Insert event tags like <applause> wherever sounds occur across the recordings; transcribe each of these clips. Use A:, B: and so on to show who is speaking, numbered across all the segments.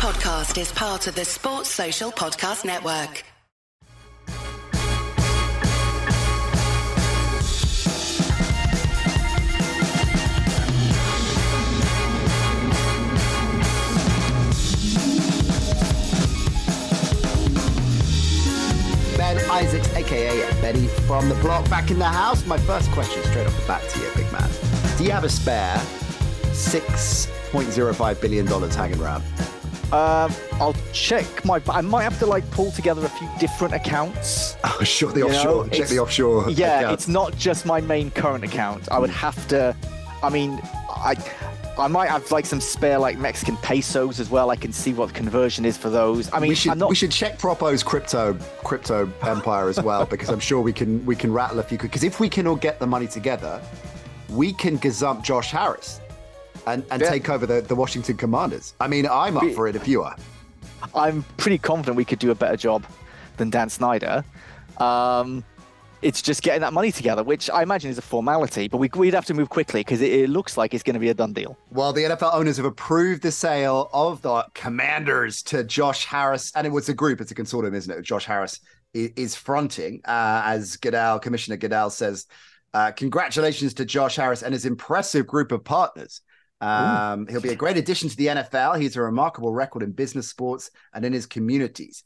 A: podcast is part of the Sports Social Podcast Network.
B: Ben Isaacs, aka Benny from the block, back in the house. My first question, straight off the bat to you, big man. Do you have a spare $6.05 billion hanging around?
C: Um, I'll check my. I might have to like pull together a few different accounts. <laughs>
B: Oh, sure, the offshore.
C: know,
B: Check
C: it's-
B: the offshore. <laughs>
C: Yeah,
B: account.
C: it's not just my main current account. I would have to. I mean, I. I might have like some spare like Mexican pesos as well. I can see what the conversion is for those. I mean,
B: we should
C: not.
B: we should check Propo's crypto crypto empire as well <laughs> because I'm sure we can we can rattle a few because if we can all get the money together, we can gazump Josh Harris and, and
C: Yeah.
B: take over the, the Washington Commanders. I mean, I'm up for it if you are.
C: I'm pretty confident we could do a better job than Dan Snyder. Um, it's just getting that money together, which I imagine is a formality, but we, we'd have to move quickly because it, it looks like it's going to be a done deal.
B: Well, the NFL owners have approved the sale of the Commanders to Josh Harris, and it was a group, it's a consortium, isn't it? Josh Harris is, is fronting, uh, as Goodell, Commissioner Goodell says. Uh, congratulations to Josh Harris and his impressive group of partners. Um, he'll be a great addition to the NFL. He's a remarkable record in business, sports, and in his communities.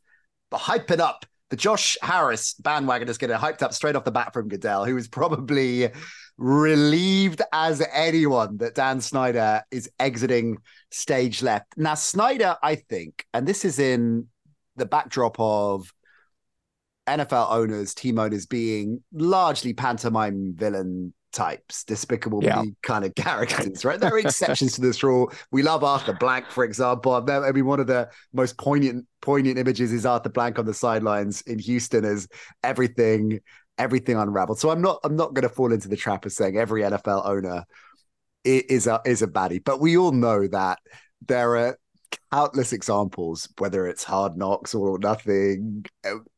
B: But hype it up. The Josh Harris bandwagon is getting hyped up straight off the bat from Goodell, who is probably relieved as anyone that Dan Snyder is exiting stage left. Now, Snyder, I think, and this is in the backdrop of NFL owners, team owners being largely pantomime villain types, despicable
C: Yeah.
B: me kind of <laughs> characters, right? There are exceptions to this rule. We love Arthur Blank, for example. I mean, one of the most poignant poignant images is Arthur Blank on the sidelines in Houston as everything everything unraveled. So I'm not I'm not going to fall into the trap of saying every NFL owner is a is a baddie, but we all know that there are countless examples, whether it's Hard Knocks or Nothing,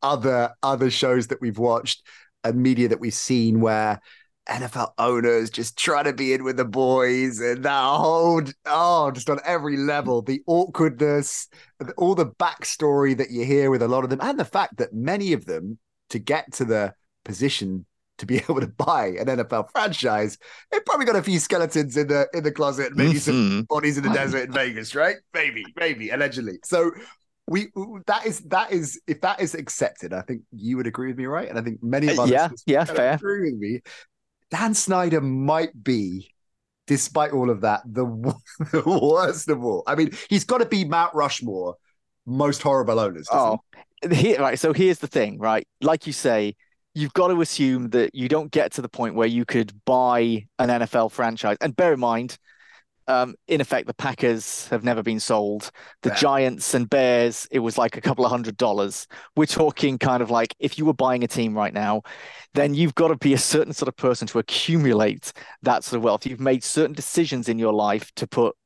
B: other other shows that we've watched and media that we've seen where NFL owners just trying to be in with the boys and that whole oh just on every level the awkwardness all the backstory that you hear with a lot of them and the fact that many of them to get to the position to be <laughs> able to buy an NFL franchise they've probably got a few skeletons in the in the closet maybe some
C: Mhm.
B: bodies in the desert in Vegas right maybe maybe allegedly so we that is that is if that is accepted i think you would agree with me right and i think many of
C: Uh,
B: us
C: yeah, yeah, fair.
B: agree with me dan snyder might be despite all of that the, <laughs> the worst of all i mean he's got to be mount rushmore most horrible owners
C: Oh, here, right. So here's the thing, right? Like you say, you've got to assume that you don't get to the point where you could buy an NFL franchise. And bear in mind, um, in effect, the Packers have never been sold. The
B: Yeah.
C: Giants and Bears, it was like a couple of hundred dollars. We're talking kind of like if you were buying a team right now, then you've got to be a certain sort of person to accumulate that sort of wealth. You've made certain decisions in your life to put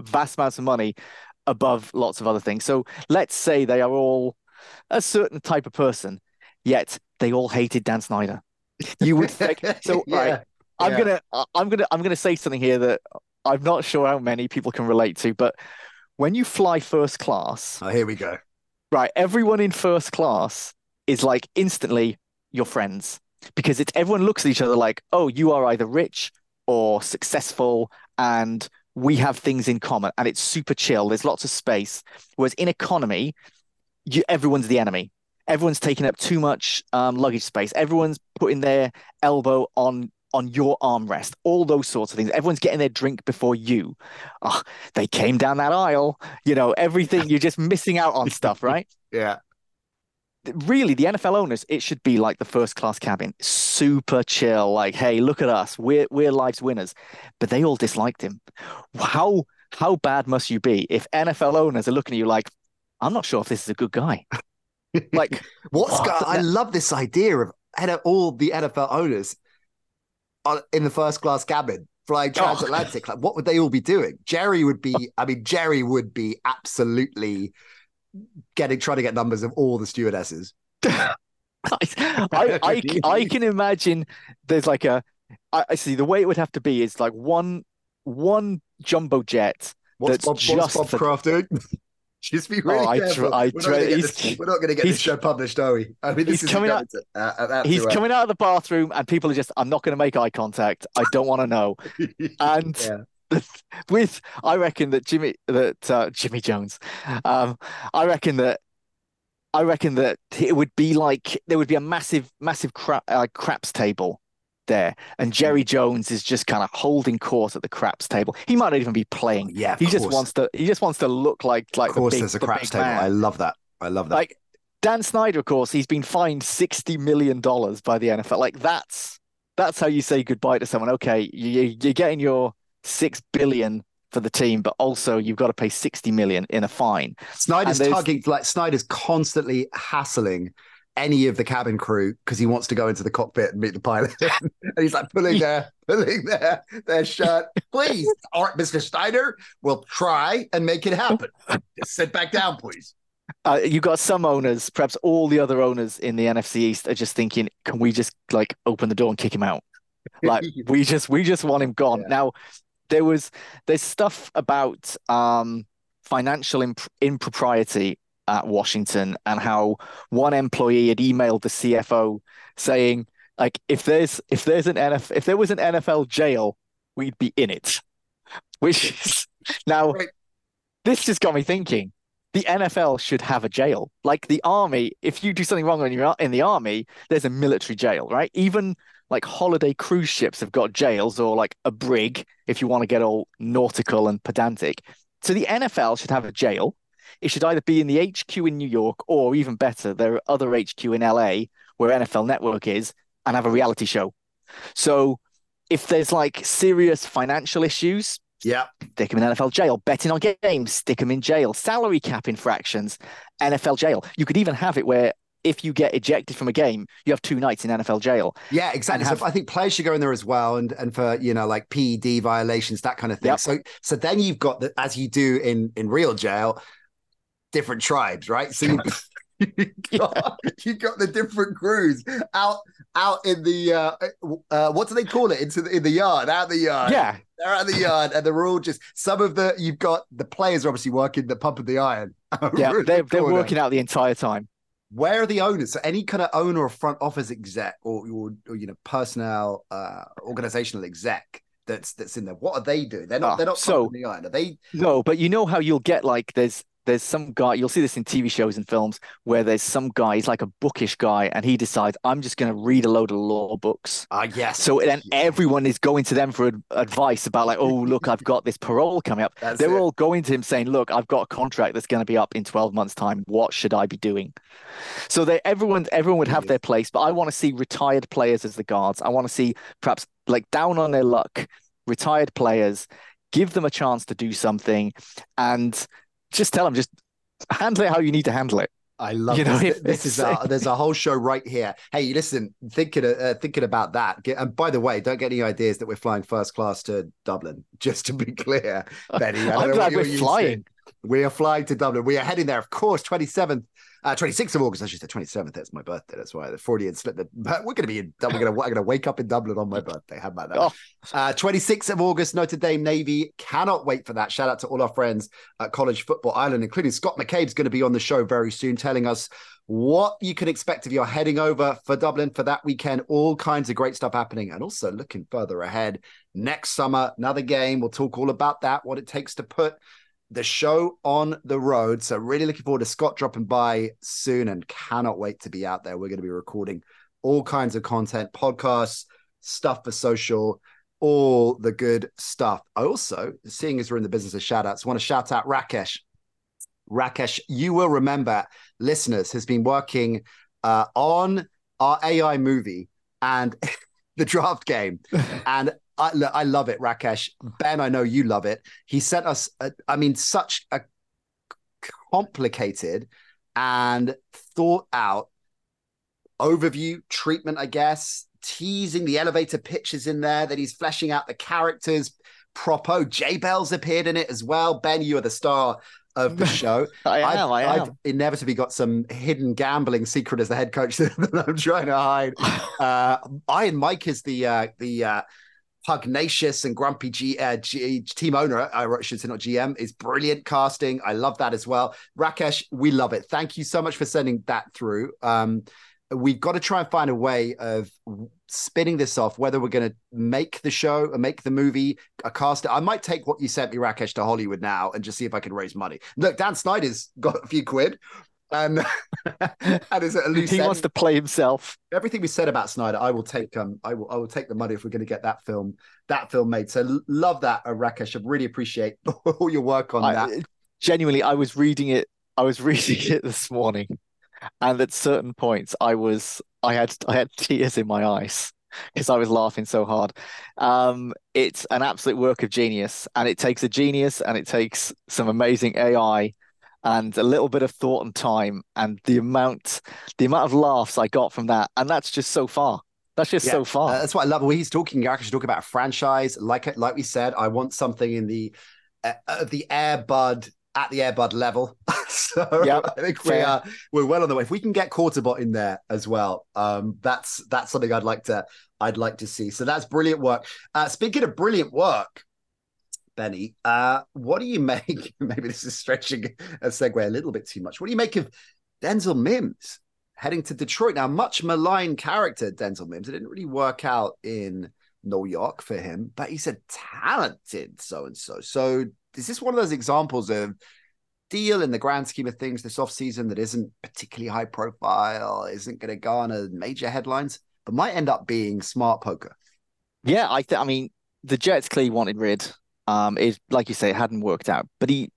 C: vast amounts of money above lots of other things. So let's say they are all a certain type of person, yet they all hated Dan Snyder. You would think <laughs> so.
B: Yeah,
C: right, I'm
B: yeah.
C: gonna, I'm gonna, I'm gonna say something here that I'm not sure how many people can relate to, but when you fly first class,
B: oh here we go
C: right, everyone in first class is like instantly your friends because it's everyone looks at each other like, oh, you are either rich or successful, and we have things in common, and it's super chill. There's lots of space. Whereas in economy, you, everyone's the enemy. Everyone's taking up too much um, luggage space. Everyone's putting their elbow on on your armrest. All those sorts of things. Everyone's getting their drink before you. Oh, they came down that aisle. You know everything. You're just missing out on stuff, <laughs> right?
B: yeah
C: really the NFL owners, it should be like the first class cabin, super chill. Like, hey, look at us, we're we're life's winners. But they all disliked him. How how bad must you be if NFL owners are looking at you like, I'm not sure if this is a good guy. <laughs> Like,
B: What's
C: What?
B: I love this idea of all the NFL owners in the first class cabin flying
C: Oh.
B: transatlantic. Like, what would they all be doing? Jerry would be. <laughs> I mean, Jerry would be absolutely getting trying to get numbers of all the stewardesses. <laughs>
C: I, I, I, can imagine there's like a, I, I see the way it would have to be is like one one jumbo jet
B: What's
C: That's
B: Bob, what's
C: just
B: Bob
C: for-
B: Kraft doing? <laughs> Just be really
C: Oh, I
B: careful.
C: I
B: we're, not gonna this, we're not going to get this show published, are we? I mean, this
C: he's coming out-
B: To, uh, uh,
C: He's
B: uh,
C: coming out of the bathroom, and people are just, I'm not going to make eye contact. I don't want to know. <laughs> And
B: Yeah. <laughs>
C: with, I reckon that Jimmy, that uh, Jimmy Jones, um, I reckon that, I reckon that it would be like there would be a massive, massive crap, uh, craps table there, and Jerry. Jones is just kind of holding court at the craps table. He might not even be playing.
B: yeah,
C: He just wants to. He just wants to look like like
B: Of course,
C: the big,
B: there's a
C: the
B: craps table.
C: man.
B: I love that. I love that.
C: Like Dan Snyder, of course, he's been fined sixty million dollars by the NFL. Like that's that's how you say goodbye to someone. Okay, you, you're getting your six billion for the team, but also you've got to pay sixty million in a fine.
B: Snyder's tugging, like Snyder's constantly hassling any of the cabin crew because he wants to go into the cockpit and meet the pilot, <laughs> and he's like pulling their pulling their their shirt. Please, <laughs> all right, Mister Snyder, we'll try and make it happen. Just sit back down, please.
C: Uh, you've got some owners, perhaps all the other owners in the NFC East are just thinking, can we just like open the door and kick him out? <laughs> Like we just we just want him gone.
B: Yeah.
C: Now there was there's stuff about um financial imp- impropriety at Washington and how one employee had emailed the CFO saying like if there's if there's an NF if there was an NFL jail we'd be in it. Which is now
B: Right.
C: this just got me thinking the NFL should have a jail. Like the army, if you do something wrong when you're in the army, there's a military jail, right? Even like holiday cruise ships have got jails or like a brig if you want to get all nautical and pedantic. So the NFL should have a jail. It should either be in the HQ in New York or even better, there are other HQ in LA where NFL Network is and have a reality show. So if there's like serious financial issues,
B: Yeah,
C: stick him in NFL jail. Betting on games, stick them in jail. Salary cap infractions, NFL jail. You could even have it where if you get ejected from a game, you have two nights in NFL jail.
B: yeah, exactly.
C: have-
B: so I think players should go in there as well, and and for you know like PED violations, that kind of thing.
C: Yep.
B: So so then you've got the as you do in in real jail, different tribes, right? So you. <laughs> <laughs> You got, you got the different crews out out in the uh, uh what do they call it? Into the in the yard out the yard.
C: Yeah,
B: they're out the yard and they're all just some of the you've got the players are obviously working the pump of the iron. <laughs>
C: Yeah,
B: Around
C: they're they're working out the entire time.
B: where are the owners? So any kind of owner or front office exec or, or, or you know personnel uh organizational exec that's that's in there what are they doing? They're not
C: Ah,
B: they're not
C: so-
B: pumping the iron. Are they
C: No, but you know how you'll get like there's there's some guy you'll see this in TV shows and films where there's some guy he's like a bookish guy and he decides I'm just going to read a load of law books.
B: ah yes
C: So then everyone is going to them for ad- advice about like, oh look, I've <laughs> got this parole coming up.
B: That's
C: They're
B: it.
C: all going to him saying, look, I've got a contract that's going to be up in 12 months' time. What should I be doing? So they everyone everyone would have their place, but I want to see retired players as the guards. I want to see perhaps like down on their luck, retired players, give them a chance to do something and just tell them just handle it how you need to handle it.
B: I love
C: You know,
B: this. This is a, there's a whole show right here. Hey, listen, thinking uh, thinking about that. Get, and by the way, don't get any ideas that we're flying first class to Dublin. <laughs> Just to be clear, Benny. I <laughs> don't
C: I'm glad we're flying.
B: We are flying to Dublin. We are heading there, of course, 27th, uh, 26th of August. I should say 27th. That's my birthday. That's why the Freudian slip. The, but we're going to be in. We're going to. I'm going to wake up in Dublin on my birthday. How about that?
C: Oh.
B: Uh, 26th of August, Notre Dame Navy. Cannot wait for that. Shout out to all our friends at College Football Ireland, including Scott McCabe's going to be on the show very soon, telling us what you can expect if you're heading over for Dublin for that weekend. All kinds of great stuff happening, and also looking further ahead next summer, another game. We'll talk all about that, what it takes to put the show on the road. So, really looking forward to Scott dropping by soon and cannot wait to be out there. We're going to be recording all kinds of content, podcasts, stuff for social, all the good stuff. I also, seeing as we're in the business of shout outs, want to shout out Rakesh. Rakesh, you will remember, listeners, has been working uh, on our AI movie and <laughs> the draft game. <laughs> And I, look, I love it, Rakesh. Ben, I know you love it. He sent us, a, I mean, such a complicated and thought out overview treatment, I guess, teasing the elevator pitches in there, that he's fleshing out the characters. Propo, J Bell's appeared in it as well. Ben, you are the star of the <laughs> show.
C: I am.
B: I've,
C: am, I
B: I've inevitably got some hidden gambling secret as the head coach <laughs> that I'm trying to hide. <laughs> Uh, I and Mike is the uh, the uh, pugnacious and grumpy G, uh, G, team owner, I should say not GM, is brilliant casting. I love that as well. Rakesh, we love it. Thank you so much for sending that through. Um, we've got to try and find a way of spinning this off, whether we're going to make the show or make the movie a cast. I might take what you sent me, Rakesh, to Hollywood now and just see if I can raise money. Look, Dan Snyder's got a few quid. And, <laughs> and is it at least
C: he wants to play himself.
B: Everything we said about Snyder, I will take. Um, I will. I will take the money if we're going to get that film, that film made. So love that, Rakesh. I really appreciate <laughs> all your work on I, that.
C: Genuinely, I was reading it. I was <laughs> reading it this morning, and at certain points, I was. I had. I had tears in my eyes because I was laughing so hard. Um, it's an absolute work of genius, and it takes a genius, and it takes some amazing AI and a little bit of thought and time and the amount the amount of laughs I got from that. And that's just so far. That's just yeah, so far.
B: uh, that's what I love. When he's talking actually talk about a franchise. Like like we said I want something in the uh, uh the Air Bud at the Air Bud level. <laughs> So yep, I think we are we're well on the way. If we can get Quarterbot in there as well um that's that's something I'd like to I'd like to see. So that's brilliant work. Uh speaking of brilliant work Benny. Uh, what do you make? <laughs> Maybe this is stretching a segue a little bit too much. What do you make of Denzel Mims heading to Detroit? Now, much maligned character, Denzel Mims. It didn't really work out in New York for him, but he's a talented so and so. So, is this one of those examples of deal in the grand scheme of things this offseason that isn't particularly high profile, isn't going to garner major headlines, but might end up being smart poker?
C: Yeah, I think, I mean, the Jets clearly wanted rid um, it like you say, it hadn't worked out, but he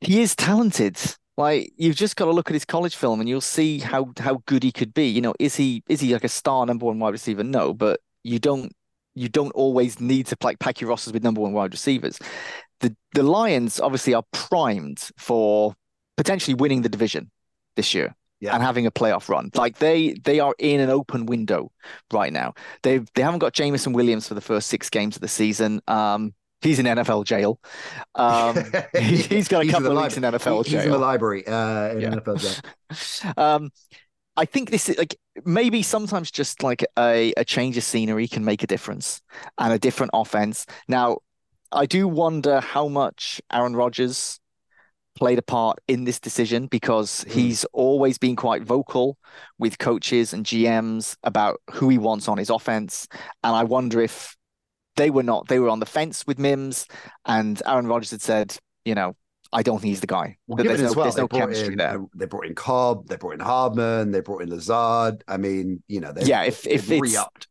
C: he is talented. Like you've just got to look at his college film and you'll see how how good he could be. You know, is he is he like a star number one wide receiver? No, but you don't you don't always need to like pack your rosters with number one wide receivers. The the Lions obviously are primed for potentially winning the division this year yeah. and having a playoff run. Like they they are in an open window right now. They they haven't got Jameson Williams for the first six games of the season. Um, He's in NFL jail. Um, <laughs> he, has got a couple of weeks in NFL
B: jail. He's in the library uh, in yeah. NFL
C: jail. <laughs> um, I think this is like maybe sometimes just like a, a change of scenery can make a difference and a different offense. Now, I do wonder how much Aaron Rodgers played a part in this decision because mm. he's always been quite vocal with coaches and GMs about who he wants on his offense. And I wonder if they were not. They were on the fence with Mims, and Aaron Rodgers had said, you know, I don't think he's the guy.
B: Well, there's no, well. there's no chemistry in, there. They brought in Cobb, they brought in Hardman, they brought in Lazard. I mean, you know,
C: yeah, if if re-upped.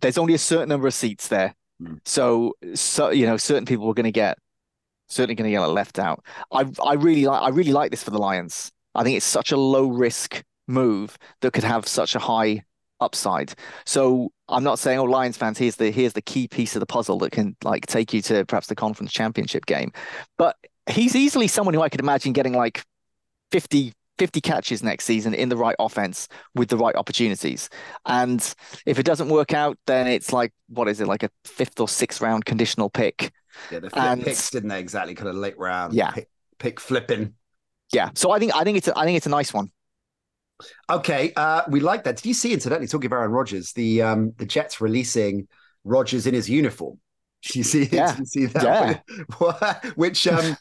C: there's only a certain number of seats there, hmm. so so you know, certain people were going to get certainly going to get left out. I I really like I really like this for the Lions. I think it's such a low risk move that could have such a high upside. So I'm not saying, oh, Lions fans, here's the here's the key piece of the puzzle that can like take you to perhaps the conference championship game. But he's easily someone who I could imagine getting like 50 50 catches next season in the right offense with the right opportunities. And if it doesn't work out, then it's like what is it, like a fifth or sixth round conditional pick.
B: Yeah, the and, picks didn't they exactly kind of late round
C: yeah.
B: pick, pick flipping.
C: Yeah. So I think I think it's a, I think it's a nice one.
B: Okay, uh, we like that. Did you see, incidentally, talking about Aaron Rodgers, the um, the Jets releasing Rodgers in his uniform? <laughs> Did you see? Yeah. Did you see that? Yeah. Which um,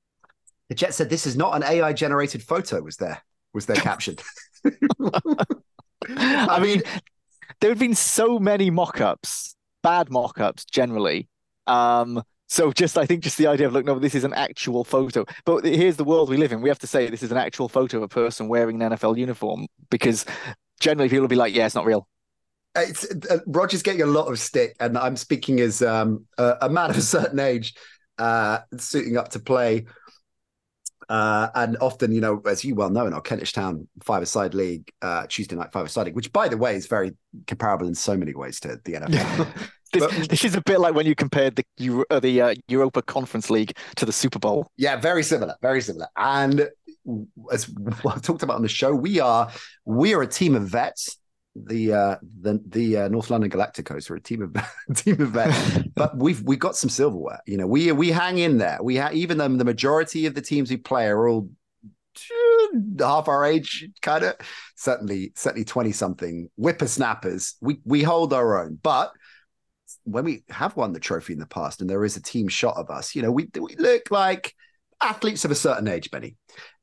B: <laughs> the Jets said this is not an AI generated photo. Was there? Was their caption? <laughs>
C: I, I mean, there have been so many mock-ups, bad mock-ups generally. Um, so just I think just the idea of look, no, this is an actual photo. But here's the world we live in. We have to say this is an actual photo of a person wearing an NFL uniform because generally people will be like, yeah, it's not real.
B: It's uh, Rodgers's getting a lot of stick, and I'm speaking as um, a, a, man of a certain age, uh, suiting up to play. Uh, and often, you know, as you well know, in our Kentish Town five-a-side league, uh, Tuesday night five-a-side league, which, by the way, is very comparable in so many ways to the NFL. <laughs>
C: This, but, this, is a bit like when you compared the Euro, uh, the uh, Europa Conference League to the Super Bowl.
B: Yeah, very similar, very similar. And as <laughs> I talked about on the show, we are we are a team of vets. The uh, the the uh, North London Galacticos are a team of <laughs> team of vets, <laughs> but we've we got some silverware. You know, we we hang in there. We ha- even though the majority of the teams we play are all half our age, kind of certainly certainly twenty something whippersnappers. We we hold our own, but when we have won the trophy in the past, and there is a team shot of us, you know, we we look like athletes of a certain age, Benny.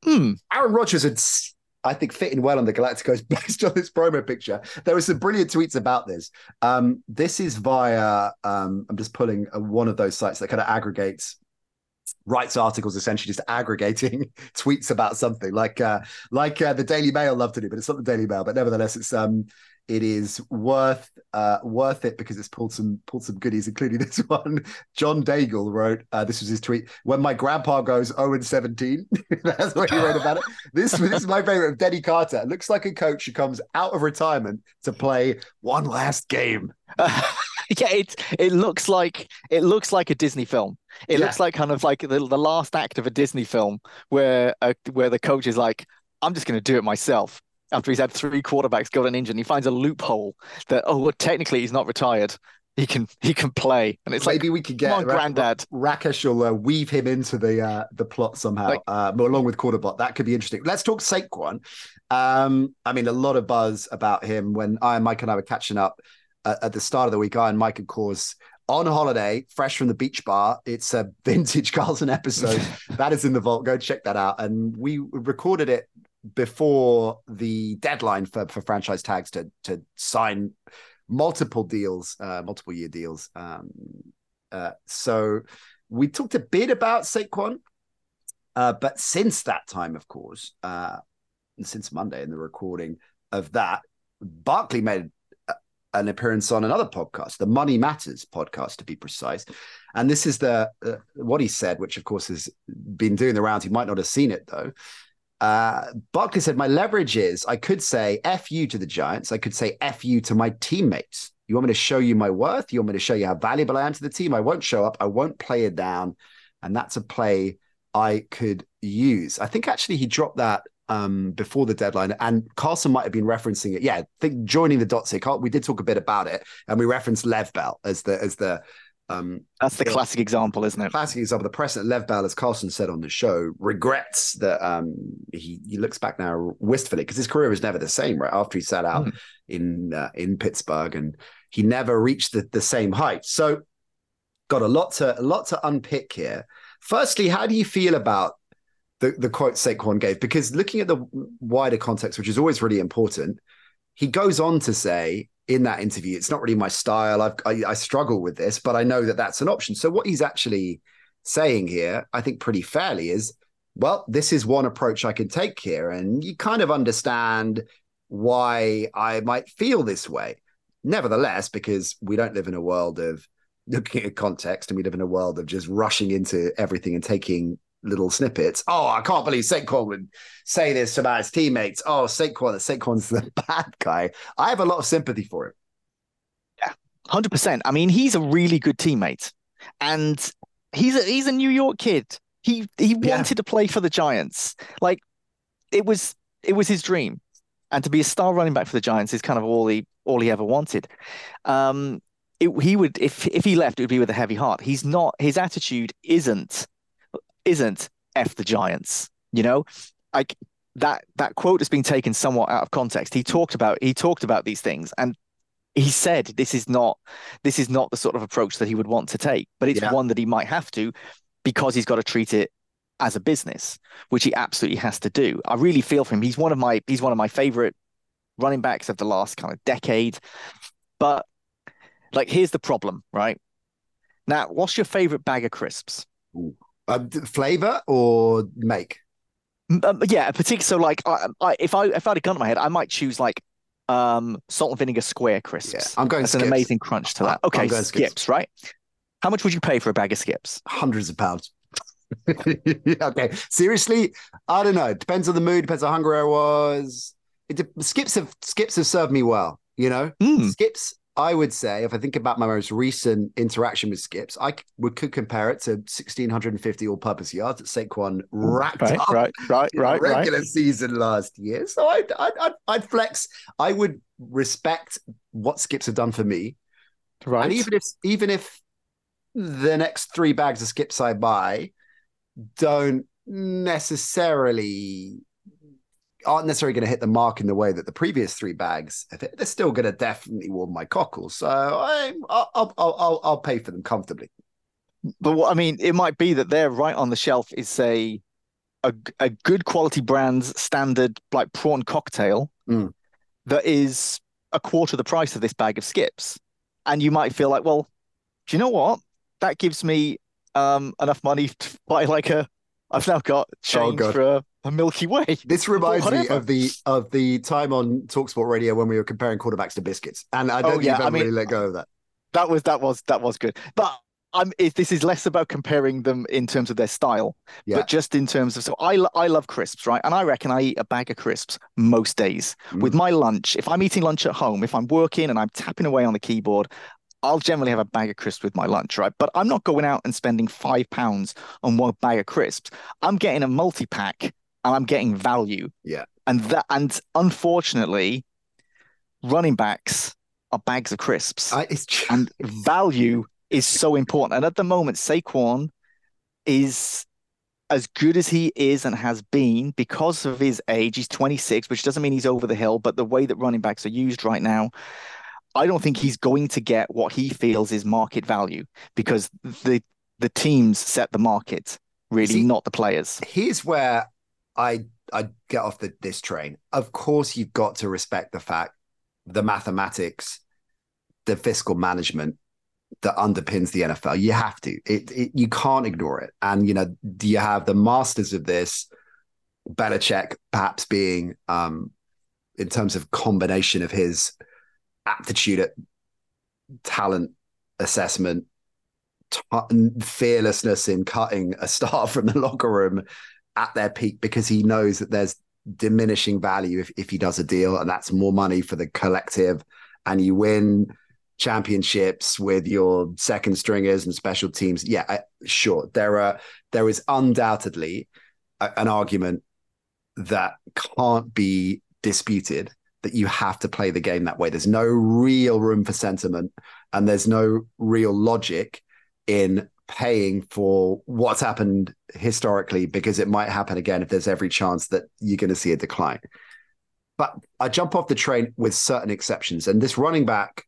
C: Hmm.
B: Aaron Rodgers had, I think, fitting well on the Galacticos <laughs> based on this promo picture. There were some brilliant tweets about this. Um, this is via, um, I'm just pulling a, one of those sites that kind of aggregates writes articles essentially just aggregating <laughs> tweets about something like uh like uh, the Daily Mail love to do, but it's not the Daily Mail. But nevertheless, it's um it is worth uh, worth it because it's pulled some pulled some goodies, including <laughs> this one. John Daigle wrote, uh, this was his tweet, when my grandpa goes 0 and 17. <laughs> That's what he wrote about it. <laughs> This, this is my favorite of Denny Carter. Looks like a coach who comes out of retirement to play one last game.
C: Yeah, it it looks like it looks like a Disney film. It
B: Yeah.
C: looks like kind of like the, the last act of a Disney film where uh, where the coach is like, I'm just going to do it myself. After he's had three quarterbacks got an injury, he finds a loophole that oh, well, technically he's not retired. He can he can play, and it's like,
B: Maybe we could get
C: on,
B: Ra-
C: granddad.
B: Rakesh will uh, weave him into the uh, the plot somehow,
C: Like-
B: uh, along with Quarterbot. That could be interesting. Let's talk Saquon. Um, I mean, a lot of buzz about him when I and Mike and I were catching up at, at the start of the week. I and Mike, of course, on holiday, fresh from the beach bar. It's a <laughs> vintage Carlson episode <laughs> that is in the vault. Go check that out. And we recorded it before the deadline for, for franchise tags to to sign multiple deals, uh, multiple year deals. Um, uh, so we talked a bit about Saquon, uh, but since that time, of course, uh, since Monday in the recording of that, Barkley made an appearance on another podcast, the Money Matters podcast, to be precise. And this is the uh, what he said, which of course has been doing the rounds. He might not have seen it though. Uh, Barkley said, My leverage is I could say F you to the Giants. I could say F you to my teammates. You want me to show you my worth? You want me to show you how valuable I am to the team? I won't show up. I won't play it down. And that's a play I could use. I think actually he dropped that um, before the deadline, and Carlson might have been referencing it. Yeah, I think joining the dots here. We did talk a bit about it, and we referenced Lev Bell as the as the um,
C: That's the classic example, isn't it?
B: classic example. The president Lev Bell, as Carlson said on the show, regrets that um, he he looks back now wistfully because his career was never the same. Right after he sat out
C: Mm.
B: in uh, in Pittsburgh, and he never reached the, the same height. So, got a lot to a lot to unpick here. Firstly, how do you feel about the the quote Saquon gave? Because looking at the wider context, which is always really important, he goes on to say in that interview, it's not really my style. I've, I, I struggle with this, but I know that that's an option. So what he's actually saying here, I think pretty fairly, is well, this is one approach I can take here, and you kind of understand why I might feel this way. Nevertheless, because we don't live in a world of <laughs> looking at context, and we live in a world of just rushing into everything and taking little snippets. Oh, I can't believe Saquon would say this about his teammates. Oh, Saquon, Saquon's the <laughs> bad guy. I have a lot of sympathy for him.
C: Yeah, Hundred percent. I mean, he's a really good teammate, and he's a he's a New York kid. He he
B: Yeah.
C: wanted to play for the Giants. Like it was it was his dream, and to be a star running back for the Giants is kind of all he all he ever wanted. Um, it, he would if if he left, it would be with a heavy heart. He's not. His attitude isn't isn't f the Giants. You know, like that that quote has been taken somewhat out of context. He talked about he talked about these things and he said this is not this is not the sort of approach that he would want to take, but it's
B: Yeah.
C: one that he might have to because he's got to treat it as a business, which he absolutely has to do. I really feel for him. He's one of my he's one of my favorite running backs of the last kind of decade. But like here's the problem, right? Now, what's your favorite bag of crisps?
B: Uh, flavor or make?
C: Um, yeah, a particular. So, like, I, I, if I if I had a gun to my head, I might choose like um salt and vinegar square crisps.
B: Yeah, I'm going
C: That's an amazing crunch to that. Okay,
B: Skips.
C: skips, right? How much would you pay for a bag of skips?
B: Hundreds of pounds. <laughs> okay, seriously, I don't know. Depends on the mood. Depends on how hungry I was. It skips have skips have served me well. You know,
C: Mm,
B: Skips, I would say, if I think about my most recent interaction with Skips, I we could compare it to 1,650 all purpose yards that Saquon hmm, racked
C: right,
B: up
C: right, right,
B: in the
C: right, right.
B: regular season last year. So I'd, I'd, I'd, I'd flex. I would respect what Skips have done for me.
C: Right.
B: And even if, even if the next three bags of Skips I buy don't necessarily aren't necessarily going to hit the mark in the way that the previous three bags have hit. They're still going to definitely warm my cockles. So I, I'll, I'll, I'll, I'll pay for them comfortably.
C: But what I mean, it might be that they're right on the shelf is say a, a good quality brand's standard like prawn cocktail
B: Mm.
C: that is a quarter the price of this bag of skips. And you might feel like, well, do you know what? That gives me um enough money <laughs> to buy like a I've now got change
B: God.
C: for a, a Milky Way.
B: This reminds me of the of the time on Talksport Radio when we were comparing quarterbacks to biscuits, and I don't
C: Oh,
B: think
C: yeah,
B: you've
C: I mean-
B: really let go of that.
C: That was that was that was good. But I'm it, this is less about comparing them in terms of their style,
B: Yeah.
C: but just in terms of so I I love crisps, right? And I reckon I eat a bag of crisps most days.
B: Mm.
C: With my lunch, if I'm eating lunch at home, if I'm working and I'm tapping away on the keyboard, I'll generally have a bag of crisps with my lunch, right? But I'm not going out and spending five pounds on one bag of crisps. I'm getting a multi-pack and I'm getting value.
B: Yeah.
C: And that and unfortunately, running backs are bags of crisps
B: I,
C: and value is so important. And at the moment, Saquon is as good as he is and has been because of his age. He's 26, which doesn't mean he's over the hill, but the way that running backs are used right now, I don't think he's going to get what he feels is market value because the the teams set the market, really,
B: See-
C: not the players.
B: here's where I I get off the, this train. Of course, you've got to respect the fact, the mathematics, the fiscal management that underpins the NFL. You have to. It, it you can't ignore it. And you know, do you have the masters of this? Belichick, perhaps being um, in terms of combination of his aptitude at talent assessment, t- fearlessness in cutting a <laughs> star from the locker room at their peak because he knows that there's diminishing value if, if he does a deal and that's more money for the collective and you win championships with your second stringers and special teams. Yeah I, sure. There are there is undoubtedly a, an argument that can't be disputed that you have to play the game that way there's no real room for sentiment and there's no real logic in paying for what's happened historically because it might happen again if there's every chance that you're going to see a decline. But I jump off the train with certain exceptions. And this running back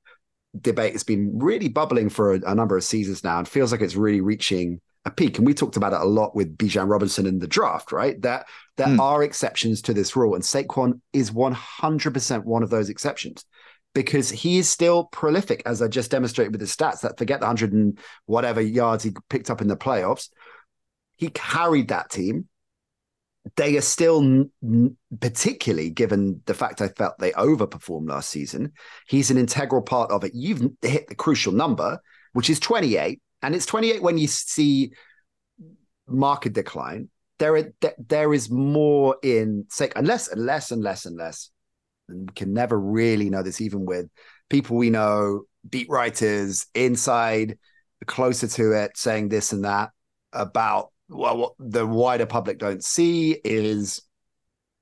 B: debate has been really bubbling for a, a number of seasons now and feels like it's really reaching a peak. And we talked about it a lot with Bijan Robinson in the draft, right? That there
C: Hmm.
B: are exceptions to this rule. And Saquon is 100% one of those exceptions because he is still prolific, as I just demonstrated with his stats. That forget the hundred and whatever yards he picked up in the playoffs. He carried that team. They are still, particularly given the fact I felt they overperformed last season. He's an integral part of it. You've hit the crucial number, which is 28, and it's 28 when you see market decline. There, are, there, is more in sake, unless, and less and less and less and we can never really know this, even with people we know, beat writers inside, closer to it, saying this and that about well, what the wider public don't see is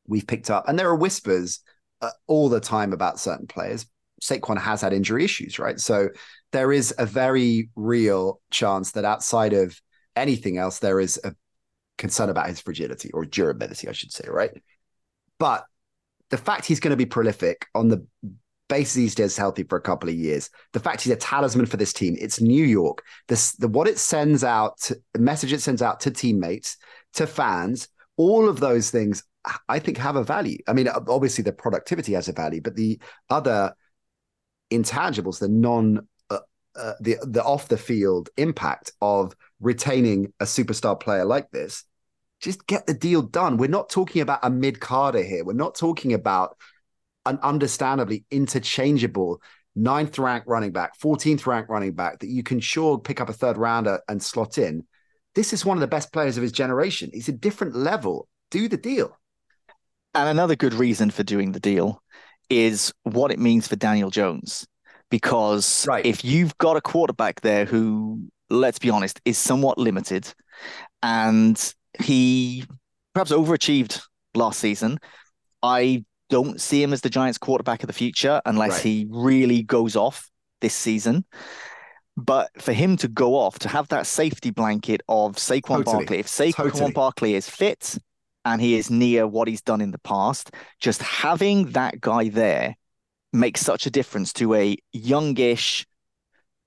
B: we've picked up, and there are whispers uh, all the time about certain players. Saquon has had injury issues, right? So there is a very real chance that outside of anything else, there is a concern about his fragility or durability, I should say, right? But the fact he's going to be prolific on the basis he stays healthy for a couple of years, the fact he's a talisman for this team, it's New York. This the what it sends out, the message it sends out to teammates, to fans, all of those things, I think have a value. I mean, obviously the productivity has a value, but the other intangibles, the non, uh, the the off the field impact of retaining a superstar player like this just get the deal done. We're not talking about a mid Carter here. We're not talking about an understandably interchangeable ninth ranked running back, 14th ranked running back that you can sure pick up a third rounder and slot in. This is one of the best players of his generation. He's a different level. Do the deal.
C: And another good reason for doing the deal is what it means for Daniel Jones. Because
B: Right.
C: if you've got a quarterback there who, let's be honest, is somewhat limited and he perhaps overachieved last season, I don't see him as the Giants quarterback of the future unless
B: Right.
C: he really goes off this season. But for him to go off, to have that safety blanket of Saquon
B: Totally.
C: Barkley, if Saquon
B: Totally.
C: Barkley is fit and he is near what he's done in the past. Just having that guy there makes such a difference to a youngish,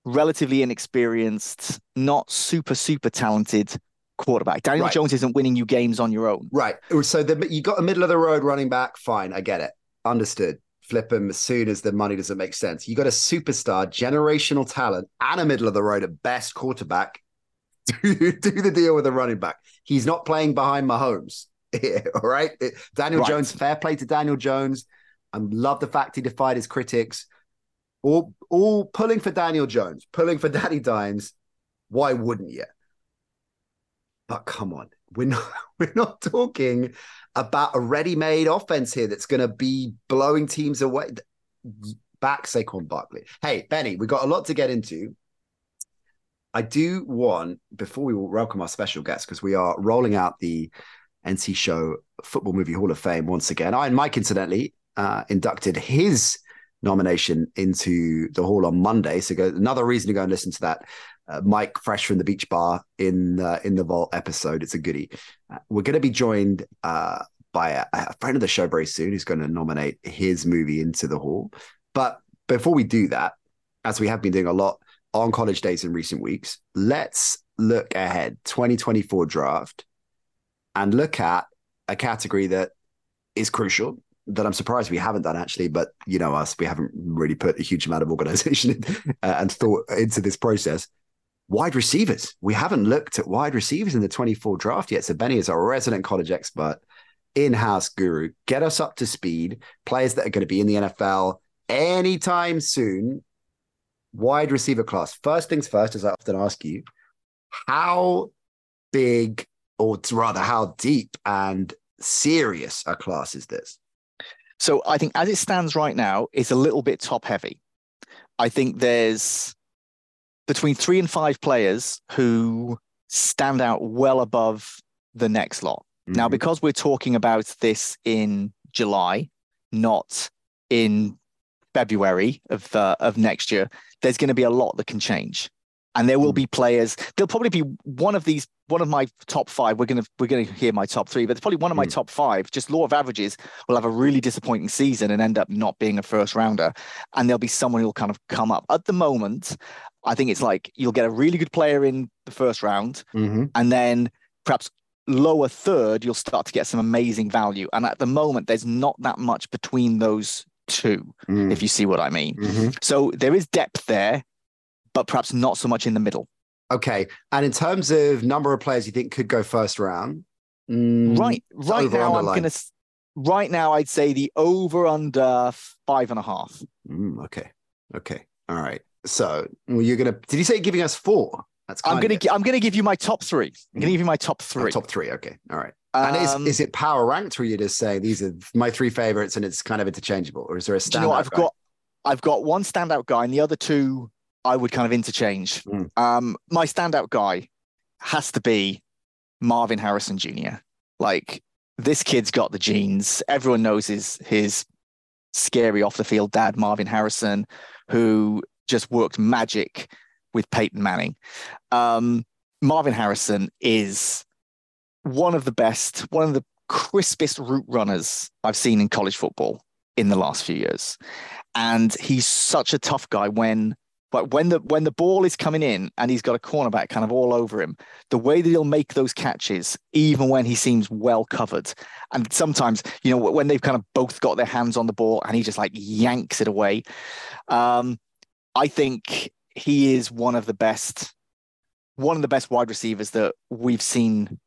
C: relatively inexperienced, not super, super talented quarterback. Daniel
B: Right.
C: Jones isn't winning you games on your own.
B: Right. So the, you got a middle of the road running back. Fine. I get it. Understood. Flip him as soon as the money doesn't make sense. You got a superstar, generational talent, and a middle of the road at best quarterback. <laughs> Do, do the deal with a running back. He's not playing behind Mahomes. <laughs> All right. Daniel
C: Right.
B: Jones, fair play to Daniel Jones. I love the fact he defied his critics. All, all pulling for Daniel Jones, pulling for <laughs> Danny Dimes. Why wouldn't you? But come on, we're not <laughs> we're not talking about a ready-made offense here that's going to be blowing teams away. Back Saquon Barkley. Hey, Benny, we got a lot to get into. I do want before we welcome our special guest because we are rolling out the NC Show Football Movie Hall of Fame once again. I and Mike, incidentally, uh, inducted his nomination into the hall on Monday. So go, another reason to go and listen to that. Uh, Mike, fresh from the beach bar in uh, in the vault episode. It's a goodie. Uh, we're going to be joined uh, by a, a friend of the show very soon who's going to nominate his movie into the hall. But before we do that, as we have been doing a lot on college days in recent weeks, let's look ahead 2024 draft and look at a category that is crucial that I'm surprised we haven't done actually, but you know us, we haven't really put a huge amount of organization <laughs> uh, and thought into this process. Wide receivers. We haven't looked at wide receivers in the 24 draft yet. So Benny is our resident college expert, in-house guru. Get us up to speed. Players that are going to be in the NFL anytime soon. Wide receiver class. First things first, as I often ask you, how big, or rather, how deep and serious a class is this?
C: So I think as it stands right now, it's a little bit top heavy. I think there's between three and five players who stand out well above the next lot. Now,
B: Mhm.
C: because we're talking about this in July, not in February of the, of next year, there's going to be a lot that can change, and there will
B: Mm.
C: be players. There'll probably be one of these, one of my top five. We're gonna we're gonna hear my top three, but it's probably one of my
B: Mm.
C: top five. Just law of averages will have a really disappointing season and end up not being a first rounder, and there'll be someone who'll kind of come up. At the moment, I think it's like you'll get a really good player in the first round,
B: Mhm.
C: and then perhaps lower third, you'll start to get some amazing value. And at the moment, there's not that much between those two,
B: Mm.
C: if you see what I mean.
B: Mhm.
C: So there is depth there, but perhaps not so much in the middle.
B: Okay. And in terms of number of players you think could go first round, mm,
C: Right, right now, I'm gonna. Right now, I'd say the over under five and a half.
B: mm, okay. Okay. All right. So well, you're gonna. Did you say giving us four? That's
C: I'm gonna. I'm gonna give you my top three. I'm gonna
B: Mhm.
C: give you my top
B: oh,
C: three.
B: top three. Okay. All right. And
C: Um,
B: is is it power ranked, or you just saying these are my three favorites, and it's kind of interchangeable, or is there a
C: do
B: standout?
C: you know I've
B: guy?
C: got? I've got one standout guy, and the other two I would kind of interchange.
B: Mm.
C: Um, my standout guy has to be Marvin Harrison Jr. Like this kid's got the genes. Everyone knows his his scary off the field dad, Marvin Harrison, who just worked magic with Peyton Manning. Um, Marvin Harrison is one of the best, one of the crispest route runners I've seen in college football in the last few years. And he's such a tough guy when but when the when the ball is coming in and he's got a cornerback kind of all over him, the way that he'll make those catches, even when he seems well covered, and sometimes you know when they've kind of both got their hands on the ball and he just like yanks it away. Um, I think he is one of the best, one of the best wide receivers that we've seen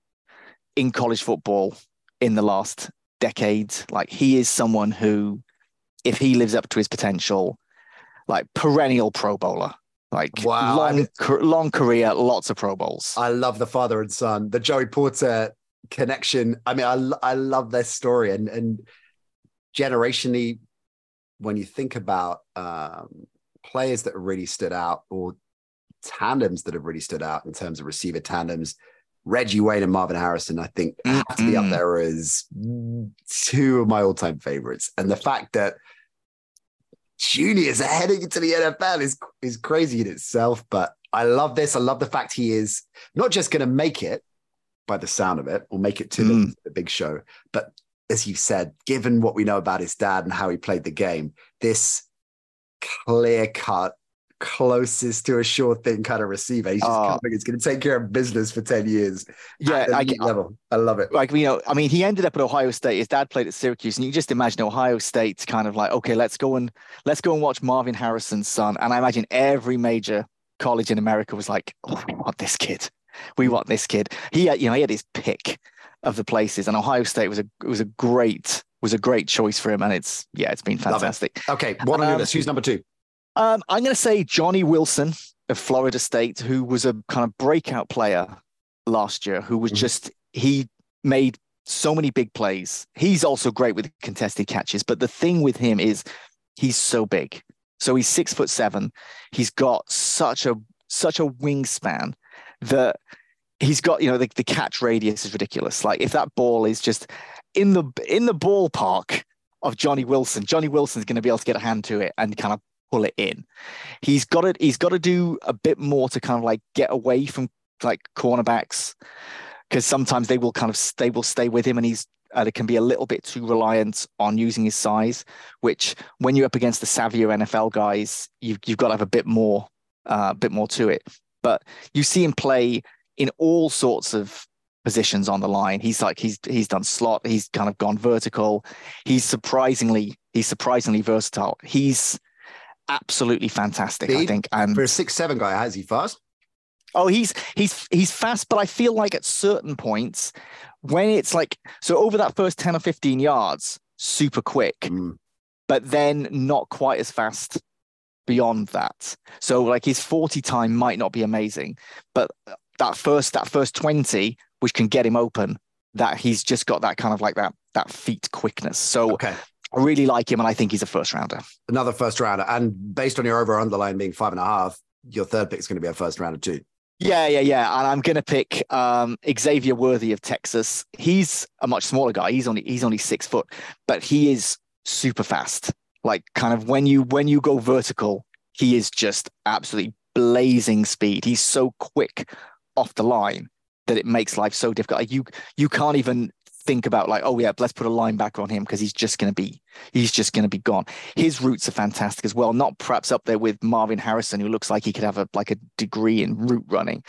C: in college football in the last decade. Like he is someone who, if he lives up to his potential, like perennial Pro Bowler. Like
B: Wow, I
C: long,
B: mean-
C: long career, lots of Pro Bowls.
B: I love the father and son, the Joey Porter connection. I mean, I I love their story, and and generationally, when you think about um, players that really stood out or tandems that have really stood out in terms of receiver tandems, Reggie Wayne and Marvin Harrison, I think have to be up there as two of my all time favorites. And the fact that juniors are heading into the NFL is is crazy in itself. But I love this. I love the fact he is not just going to make it, by the sound of it, or make it to
C: Mm.
B: the, the big show. But as you said, given what we know about his dad and how he played the game, this clear cut, closest to a sure thing kind of receiver. He's just
C: Oh.
B: coming. He's going to take care of business for 10 years.
C: Yeah, I,
B: level. I love it.
C: like you know, I mean, he ended up at Ohio State. His dad played at Syracuse, and you just imagine Ohio State kind of like, okay, let's go and let's go and watch Marvin Harrison's son. And I imagine every major college in America was like, oh, we want this kid, we want this kid. He had, you know, he had his pick of the places, and Ohio State was a was a great was a great choice for him, and it's yeah, it's been
B: Love it.
C: fantastic.
B: Okay, what on your
C: Um,
B: list? Who's number two?
C: Um, I'm going to say Johnny Wilson of Florida State, who was a kind of breakout player last year, who was
B: Mhm.
C: just, he made so many big plays. He's also great with contested catches. But the thing with him is he's so big. So he's six foot seven. He's got such a, such a wingspan that he's got, you know, the, the catch radius is ridiculous. Like if that ball is just in the, in the ballpark of Johnny Wilson, Johnny Wilson's going to be able to get a hand to it and kind of pull it in. He's got to he's got to do a bit more to kind of like get away from like cornerbacks because sometimes they will kind of they will stay with him and he's uh, it can be a little bit too reliant on using his size, which when you're up against the savvier NFL guys, you've you've got to have a bit more uh, a bit more to it. But you see him play in all sorts of positions on the line. He's like he's he's done slot, he's kind of gone vertical. He's surprisingly he's surprisingly versatile. He's absolutely fantastic, I think. And
B: For a six seven guy, is he fast?
C: oh, he's he's he's fast, but I feel like at certain points when it's like so over that first 10 or 15 yards, super quick,
B: Mm.
C: but then not quite as fast beyond that. So like his 40 time might not be amazing, but that first that first 20, which can get him open, that he's just got that kind of like that that feet quickness. So
B: Okay.
C: I really like him and I think he's a first rounder.
B: Another first rounder. And based on your over underline being five and a half, your third pick is going to be a first rounder too.
C: Yeah, yeah, yeah. And I'm gonna pick um, Xavier Worthy of Texas. He's a much smaller guy. He's only he's only six foot, but he is super fast. Like kind of when you when you go vertical, he is just absolutely blazing speed. He's so quick off the line that it makes life so difficult. Like you you can't even think about like, oh yeah, let's put a linebacker on him because he's just gonna be he's just gonna be gone. His routes are fantastic as well. Not perhaps up there with Marvin Harrison, who looks like he could have a like a degree in route running,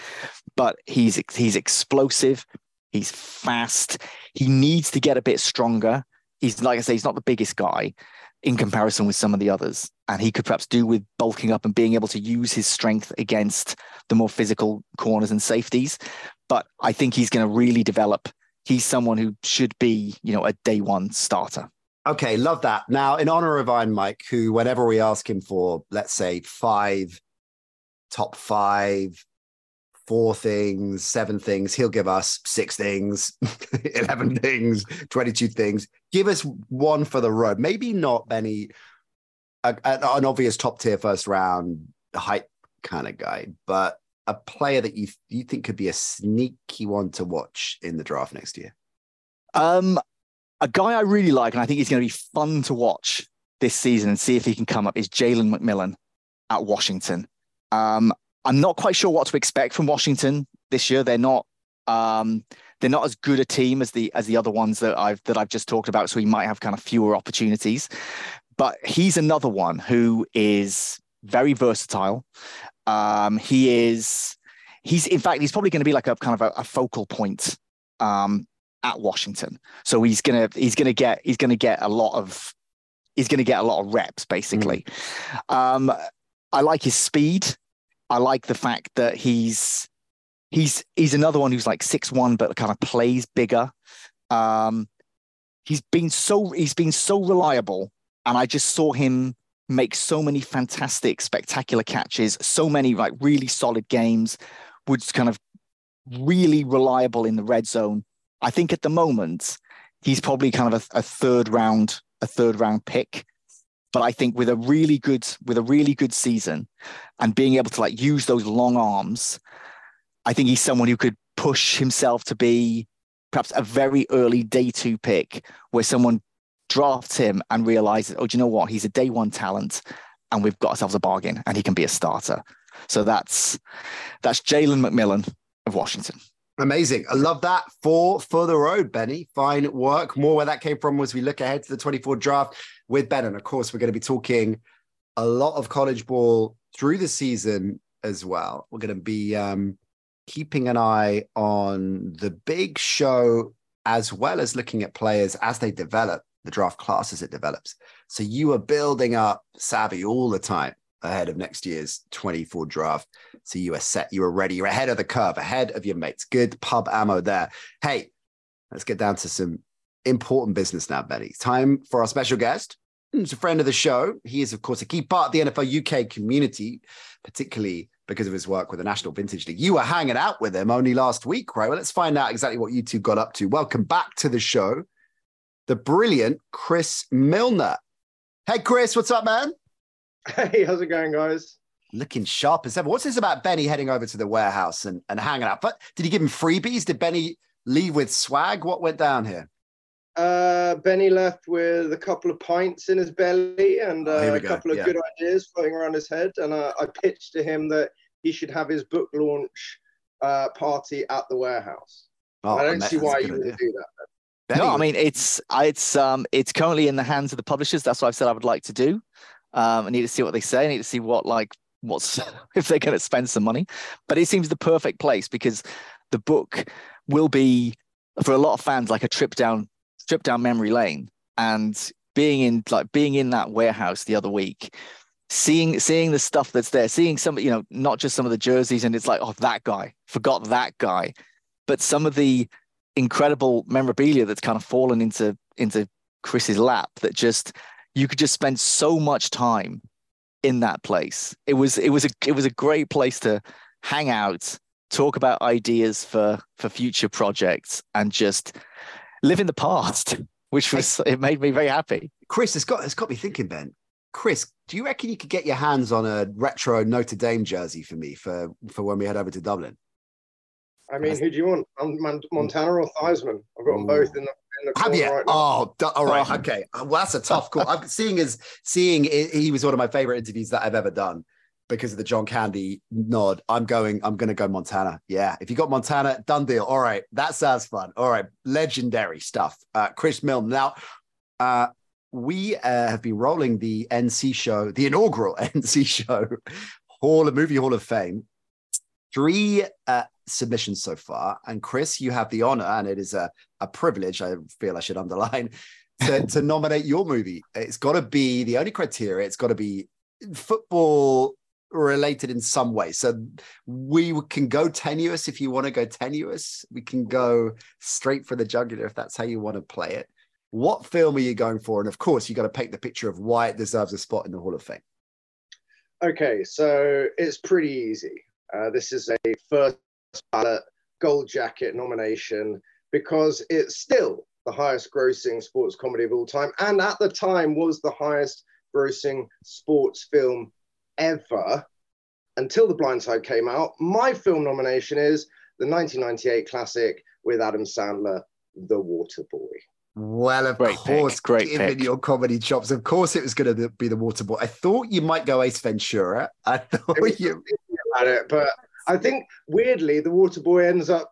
C: but he's he's explosive. He's fast. He needs to get a bit stronger. He's like I say, he's not the biggest guy in comparison with some of the others, and he could perhaps do with bulking up and being able to use his strength against the more physical corners and safeties. But I think he's going to really develop. He's someone who should be, you know, a day one starter.
B: Okay, love that. Now, in honor of Iron Mike, who, whenever we ask him for, let's say, five, top five, four things, seven things, he'll give us six things, <laughs> 11 things, 22 things. Give us one for the road. Maybe not Benny, a, a- an obvious top tier first round hype kind of guy, but a player that you, you think could be a sneaky one to watch in the draft next year.
C: Um, a guy I really like, and I think he's going to be fun to watch this season and see if he can come up, is Jalen McMillan at Washington. Um, I'm not quite sure what to expect from Washington this year. They're not um, they're not as good a team as the as the other ones that I've that I've just talked about. So he might have kind of fewer opportunities. But he's another one who is very versatile. Um, he is he's in fact he's probably going to be like a kind of a, a focal point um, at Washington. So he's gonna he's gonna get he's gonna get a lot of he's gonna get a lot of reps basically. Um, I like his speed. I like the fact that he's he's he's another one who's like six one but kind of plays bigger. Um, he's been so he's been so reliable, and I just saw him make so many fantastic, spectacular catches, so many like really solid games, was kind of really reliable in the red zone. I think at the moment he's probably kind of a, a third round, a third round pick. But I think with a really good, with a really good season and being able to like use those long arms, I think he's someone who could push himself to be perhaps a very early day two pick where someone drafts him and realizes, oh, do you know what? He's a day one talent and we've got ourselves a bargain and he can be a starter. So that's that's Jalen McMillan of Washington.
B: Amazing. I love that. For for the road, Benny. Fine work. More where that came from as we look ahead to the 24 draft with Ben. And of course, we're going to be talking a lot of college ball through the season as well. We're going to be um, keeping an eye on the big show as well as looking at players as they develop, the draft class as it develops. So you are building up savvy all the time ahead of next year's 24 draft. So you are set, you are ready, you're ahead of the curve, ahead of your mates. Good pub ammo there. Hey, let's get down to some important business now, Benny. Time for our special guest. He's a friend of the show. He is, of course, a key part of the NFL UK community, particularly because of his work with the National Vintage League. You were hanging out with him only last week, right? Well, let's find out exactly what you two got up to. Welcome back to the show, the brilliant Chris Milner. Hey, Chris, what's up, man?
D: Hey, how's it going, guys?
B: Looking sharp as ever. What's this about Benny heading over to the warehouse and, and hanging out? But did he give him freebies? Did Benny leave with swag? What went down here?
D: Uh, Benny left with a couple of pints in his belly and uh,
B: Oh,
D: a couple of
B: Yeah.
D: good ideas floating around his head. And uh, I pitched to him that he should have his book launch uh, party at the warehouse.
B: Oh,
D: I don't see why you would do that.
C: No, I mean it's it's um it's currently in the hands of the publishers. That's what I've said I would like to do. Um, I need to see what they say. I need to see what like what's <laughs> if they're going to spend some money. But it seems the perfect place because the book will be for a lot of fans like a trip down trip down memory lane. And being in like being in that warehouse the other week, seeing seeing the stuff that's there, seeing some you know not just some of the jerseys, and it's like oh that guy forgot that guy, but some of the incredible memorabilia that's kind of fallen into into Chris's lap that just you could just spend so much time in that place. It was it was a it was a great place to hang out, talk about ideas for for future projects, and just live in the past, <laughs> which was it made me very happy.
B: Chris, it's got it's got me thinking, Ben. Chris, do you reckon you could get your hands on a retro Notre Dame jersey for me for for when we head over to Dublin?
D: I mean, who do you want? Montana or Theismann? I've got them both in the, in the
B: Have you?
D: right.
B: Oh, du- all right, okay. Well, that's a tough call. I'm seeing as seeing he was one of my favorite interviews that I've ever done because of the John Candy nod. I'm going. I'm going to go Montana. Yeah, if you got Montana, done deal. All right, that sounds fun. All right, legendary stuff. Uh, Chris Milner. Now, uh, we uh, have been rolling the NC show, the inaugural <laughs> NC show, Hall of Movie Hall of Fame. Three uh, submissions so far, and Chris, you have the honor, and it is a a privilege. I feel I should underline <laughs> to, to nominate your movie. It's got to be the only criteria. It's got to be football related in some way. So we can go tenuous if you want to go tenuous. We can go straight for the jugular if that's how you want to play it. What film are you going for? And of course, you got to paint the picture of why it deserves a spot in the Hall of Fame.
D: Okay, so it's pretty easy. Uh, this is a first ballot gold jacket nomination because it's still the highest grossing sports comedy of all time. And at the time was the highest grossing sports film ever until The Blind Side came out. My film nomination is the 1998 classic with Adam Sandler, The Water Boy.
B: Well, of
C: Great pick,
B: course,
C: great
B: given
C: pick.
B: your comedy chops, of course it was going to be the Waterboy. I thought you might go Ace Ventura. I thought you.
D: at it, but I think weirdly the water boy ends up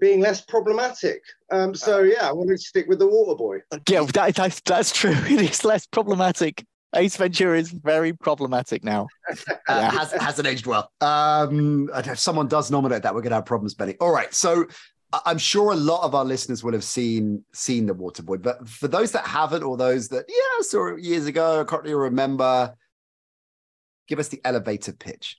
D: being less problematic. Um, so yeah, I wanted to stick with the water boy.
C: Yeah, that, that's that's true. <laughs> It is less problematic. Ace Ventura is very problematic now. <laughs>
B: uh, has, hasn't aged well. Um, if someone does nominate that, we're going to have problems, Benny. All right, so I- I'm sure a lot of our listeners will have seen seen the Waterboy, but for those that haven't, or those that yeah saw it years ago, I can't really remember, give us the elevator pitch.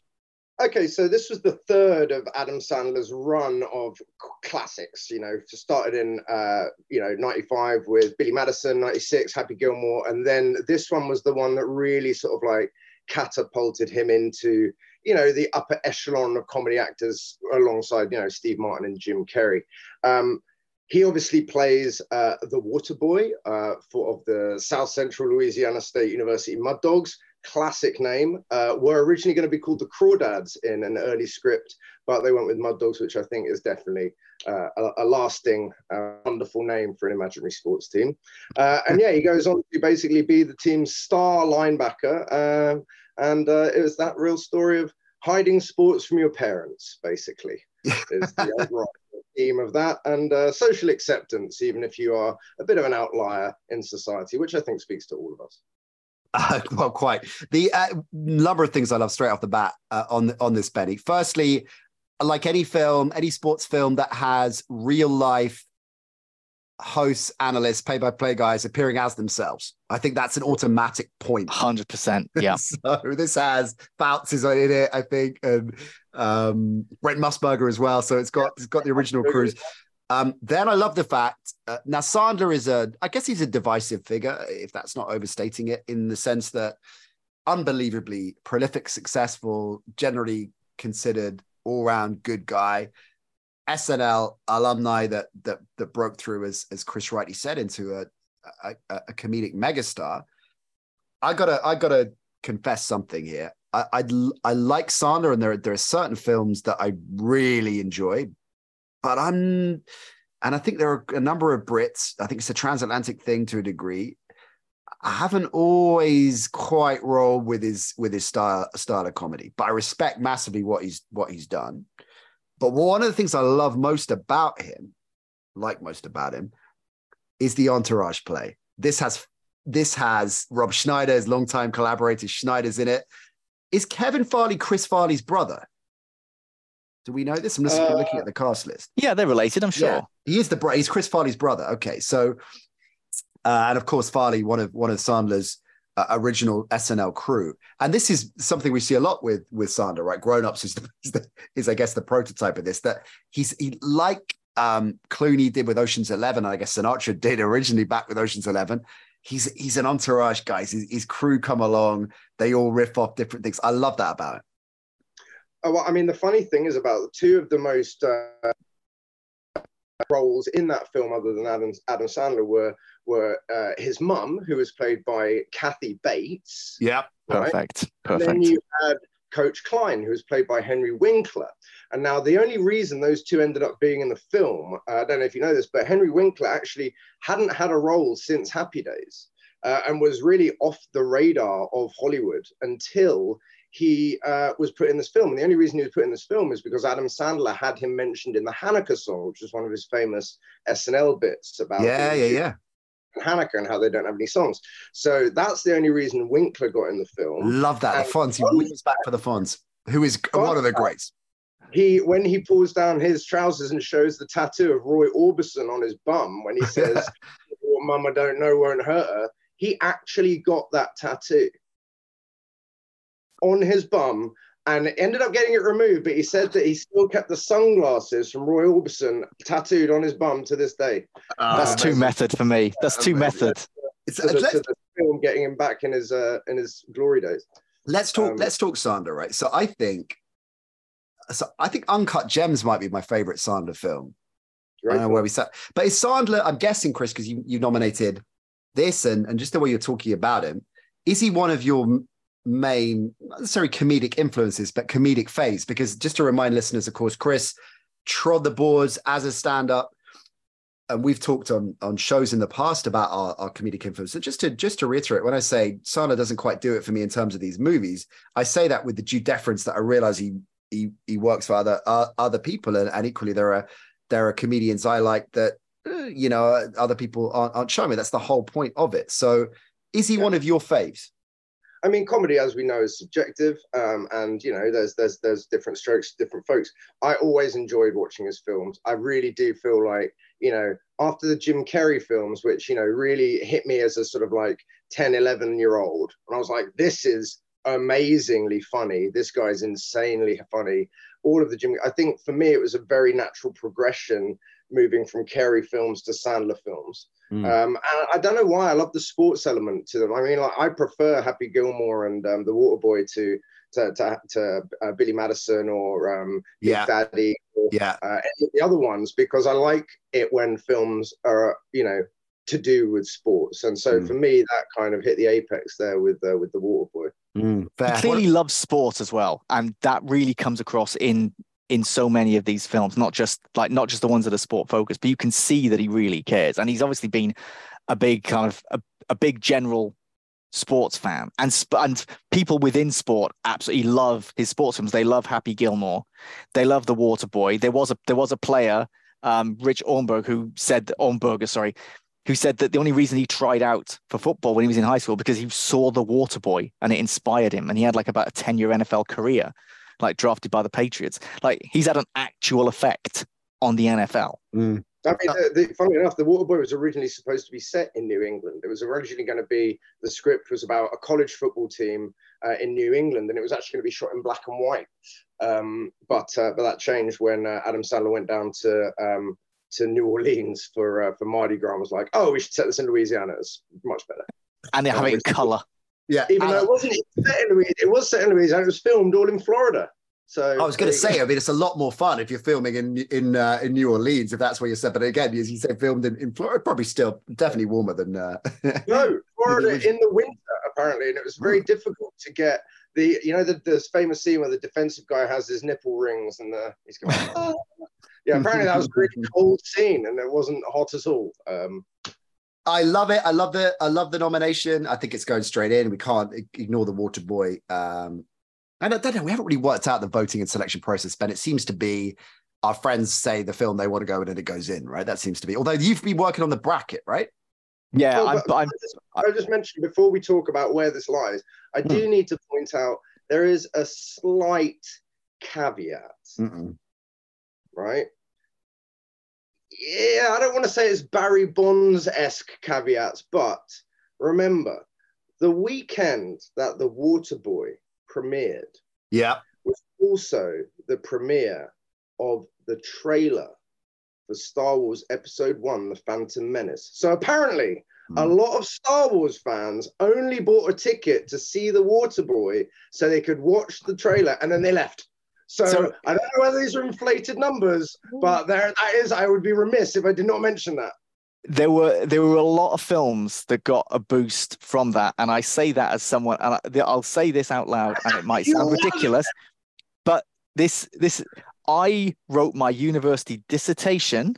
D: Okay, so this was the third of Adam Sandler's run of classics. You know, started in uh, you know '95 with Billy Madison, '96 Happy Gilmore, and then this one was the one that really sort of like catapulted him into you know the upper echelon of comedy actors alongside you know Steve Martin and Jim Carrey. Um, he obviously plays uh, the water boy uh, for of the South Central Louisiana State University Mud Dogs. Classic name. Uh, were originally going to be called the Crawdads in an early script, but they went with Mud Dogs, which I think is definitely uh, a, a lasting, uh, wonderful name for an imaginary sports team. Uh, and yeah, he goes on to basically be the team's star linebacker. Um, and uh, it was that real story of hiding sports from your parents, basically. Is the <laughs> overall theme of that and uh, social acceptance, even if you are a bit of an outlier in society, which I think speaks to all of us. <laughs>
B: Uh, well, quite the uh, number of things I love straight off the bat uh, on on this Benny. Firstly, like any film, any sports film that has real life hosts, analysts, play by play guys appearing as themselves. I think that's an automatic point.
C: 100%. <laughs> Yeah.
B: so this has Fouts is in it, I think, and um, Brent Musburger as well. So it's got it's got the original crews. Um, then I love the fact uh, now Sandler is a, I guess he's a divisive figure, if that's not overstating it, in the sense that unbelievably prolific, successful, generally considered all round good guy. SNL alumni that that that broke through, as as Chris rightly said, into a a, a comedic megastar. I gotta I gotta confess something here. I I, I like Sandler, and there there are certain films that I really enjoy, but I'm and I think there are a number of Brits. I think it's a transatlantic thing to a degree. I haven't always quite rolled with his with his style style of comedy, but I respect massively what he's what he's done. But one of the things I love most about him, like most about him, is the entourage play. This has this has Rob Schneider's longtime collaborator Schneider's in it. Is Kevin Farley Chris Farley's brother? Do we know this? I'm just uh, looking at the cast list.
C: Yeah, they're related, I'm sure. Yeah,
B: he is the bro. He's Chris Farley's brother. Okay, so uh, and of course Farley, one of one of Sandler's uh, original SNL crew. And this is something we see a lot with with Sandler, right? Grown Ups is, is, the, is I guess the prototype of this. That he's he like um, Clooney did with Ocean's Eleven. I guess Sinatra did originally back with Ocean's Eleven. He's he's an entourage, guys. His, his crew come along. They all riff off different things. I love that about it.
D: Oh, well, I mean, the funny thing is about two of the most uh, roles in that film, other than Adam Adam Sandler, were were uh, his mum, who was played by Kathy Bates.
B: Yeah,
C: right? perfect. Perfect.
D: And then you had Coach Klein, who was played by Henry Winkler. And now the only reason those two ended up being in the film, uh, I don't know if you know this, but Henry Winkler actually hadn't had a role since Happy Days. Uh, and was really off the radar of Hollywood until he uh, was put in this film. And the only reason he was put in this film is because Adam Sandler had him mentioned in the Hanukkah song, which is one of his famous SNL bits about.
B: Yeah, yeah, yeah.
D: Hanukkah and how they don't have any songs. So that's the only reason Winkler got in the film.
B: Love that. And the Fonz. He wins back for the Fonz, who is one of the greats.
D: He when he pulls down his trousers and shows the tattoo of Roy Orbison on his bum when he <laughs> says, "What Mama don't know won't hurt her," he actually got that tattoo on his bum and ended up getting it removed. But he said that he still kept the sunglasses from Roy Orbison tattooed on his bum to this day.
C: Uh, That's too method for me. That's too method.
D: It's to the, to the film getting him back in his uh, in his glory days.
B: Let's talk. Um, let's talk Sandler, right? So I think, so I think Uncut Gems might be my favorite Sandler film. I don't know where we sat, but is Sandler? I'm guessing, Chris, because you you nominated this and and just the way you're talking about him. Is he one of your main, not necessarily comedic influences, but comedic phase. Because just to remind listeners, of course, Chris trod the boards as a stand up. And we've talked on on shows in the past about our, our comedic influence. And just to just to reiterate, when I say Sandler doesn't quite do it for me in terms of these movies, I say that with the due deference that I realize he he, he works for other uh, other people, and, and equally there are there are comedians I like that uh, you know other people aren't, aren't showing me. That's the whole point of it. So, is he yeah. one of your faves?
D: I mean, comedy, as we know, is subjective, um, and you know, there's there's there's different strokes, different folks. I always enjoyed watching his films. I really do feel like, you know, after the Jim Carrey films, which you know really hit me as a sort of like 10, 11 year old, and I was like, this is amazingly funny. This guy's insanely funny. All of the Jim, I think for me, it was a very natural progression moving from Carrey films to Sandler films. Mm. Um, and I don't know why I love the sports element to them. I mean, like I prefer Happy Gilmore and um, the Waterboy to to to, to uh, Billy Madison or um, yeah. Daddy or
B: yeah.
D: uh, any of the other ones because I like it when films are you know to do with sports. And so mm. for me, that kind of hit the apex there with uh, with the Waterboy.
C: Mm, he clearly loves sport as well, and that really comes across in in so many of these films, not just like not just the ones that are sport focused, but you can see that he really cares. And he's obviously been a big kind of a, a big general sports fan. And sp- and people within sport absolutely love his sports films. They love happy gilmore. They love the water boy. There was a there was a player um, Rich Ornberg, who said that Ohrnberger, sorry, who said that the only reason he tried out for football when he was in high school because he saw the Water Boy and it inspired him, and he had like about a ten year NFL career, like drafted by the Patriots. Like he's had an actual effect on the NFL.
B: Mm.
D: I mean, the, the, funnily enough, the Waterboy was originally supposed to be set in New England. It was originally going to be the script was about a college football team uh, in New England, and it was actually going to be shot in black and white. Um, but uh, but that changed when uh, Adam Sandler went down to um, to New Orleans for uh, for Mardi Gras. And was like, oh, we should set this in Louisiana. It's much better.
C: And they have it in color.
B: Yeah,
D: Even though it wasn't set in Louisiana, it was set in Louisiana. It was filmed all in Florida. So
B: I was going to say, I mean, it's a lot more fun if you're filming in in uh, in New Orleans, if that's where you're set. But again, as you say, filmed in, in Florida, probably still definitely warmer than. Uh, <laughs>
D: no, Florida in the winter apparently, and it was very difficult to get the you know the this famous scene where the defensive guy has his nipple rings and the, he's going. Oh. <laughs> Yeah, apparently that was a really cold scene and it wasn't hot at all. Um,
B: I love it. I love the I love the nomination. I think it's going straight in. We can't ignore the Water Boy. Um, and I don't know, we haven't really worked out the voting and selection process, but It seems to be our friends say the film they want to go in and it goes in, right? That seems to be. Although you've been working on the bracket, right?
C: Yeah, well, I'm, I'm,
D: I, just, I just mentioned before we talk about where this lies, I do hmm. need to point out there is a slight caveat,
B: Mm-mm.
D: right? Yeah, I don't want to say it's Barry Bonds esque caveats, but remember the weekend that The Waterboy premiered
B: yeah.
D: was also the premiere of the trailer for Star Wars Episode One: The Phantom Menace. So apparently, mm. a hmm. lot of Star Wars fans only bought a ticket to see the Waterboy so they could watch the trailer, and then they left. So, so I don't know whether these are inflated numbers, but there that is. I would be remiss if I did not mention that.
C: There were there were a lot of films that got a boost from that, and I say that as someone, and I, I'll say this out loud, and it might sound ridiculous, but this this I wrote my university dissertation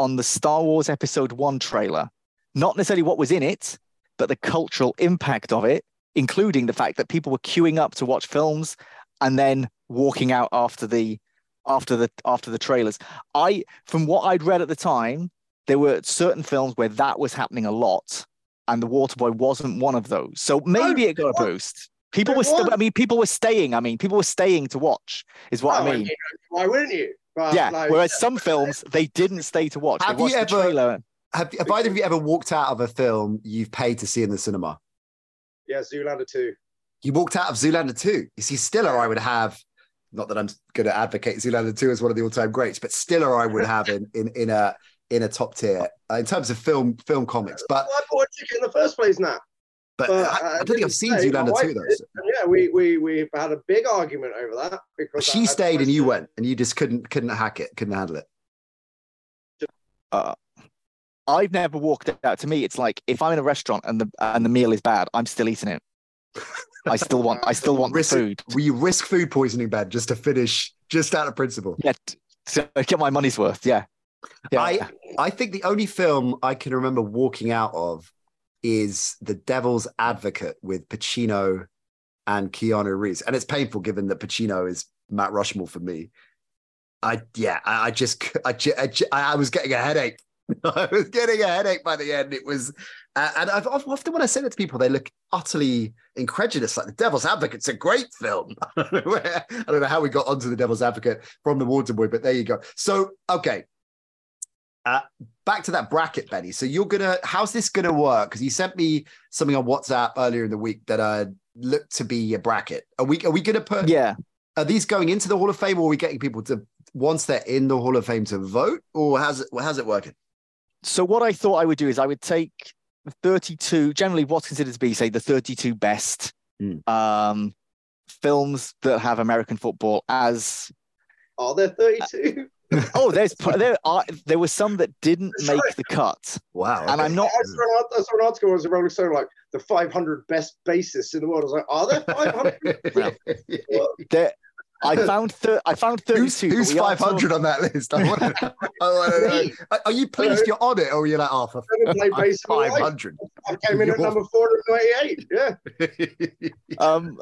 C: on the Star Wars Episode One trailer, not necessarily what was in it, but the cultural impact of it, including the fact that people were queuing up to watch films and then walking out after the after the after the trailers. I from what I'd read at the time, there were certain films where that was happening a lot, and the Waterboy wasn't one of those. So maybe it got a boost. People were still. I mean, people were staying. I mean, people were staying to watch. Is what oh, I mean.
D: Why wouldn't you?
C: But, yeah. Like, whereas some films they didn't stay to watch. Have you ever?
B: Have, have either of you ever walked out of a film you've paid to see in the cinema?
D: Yeah, Zoolander two.
B: You walked out of Zoolander two. You see, Stiller, I would have not that I'm going to advocate Zoolander 2 as one of the all-time greats, but Stiller I would have in in in a in a top tier uh, in terms of film film comics. But
D: I bought a ticket in the first place now.
B: But, but I, I, don't think I've seen Zoolander 2 though. So.
D: Yeah, we we we've had a big argument over that because
B: she I, stayed and you went and you just couldn't couldn't hack it, couldn't handle it.
C: Uh, I've never walked out. To me, it's like if I'm in a restaurant and the and the meal is bad, I'm still eating it. I still want. I still want
B: risk,
C: food.
B: We risk food poisoning, Ben, just to finish, just out of principle.
C: Yeah, to get my money's worth. Yeah.
B: yeah. I I think the only film I can remember walking out of is The Devil's Advocate with Pacino and Keanu Reeves, and it's painful given that Pacino is Mount Rushmore for me. I yeah, I, I just I, I, I was getting a headache <laughs> I was getting a headache by the end. It was, uh, and I've often when I say that to people, they look utterly incredulous. Like The Devil's Advocate's a great film. <laughs> I don't know, where, I don't know how we got onto The Devil's Advocate from The Waterboy, but there you go. So, okay. Uh, back to that bracket, Benny. So you're gonna, how's this gonna work? Because you sent me something on WhatsApp earlier in the week that uh looked to be a bracket. Are we are we gonna put?
C: Yeah.
B: Are these going into the Hall of Fame, or are we getting people to once they're in the Hall of Fame to vote, or how's it how's it working?
C: so what I thought I would do is I would take 32, generally what's considered to be, say, the 32 best mm. um, films that have American football as.
D: Are there 32?
C: oh, there's there are there were some that didn't That's make right. the cut.
B: Wow!
C: And I'm not.
D: I saw, an, I saw an article was a Rolling Stone like the 500 best bassists in the world. I was like, are there 500? <laughs>
C: there, I found thir- I found 32.
B: Who's, who's 500 on that list? <laughs> I want to, know. Are you pleased you're on it or are you like, oh, for 500?
D: I came in at number 498. Yeah. <laughs>
C: um,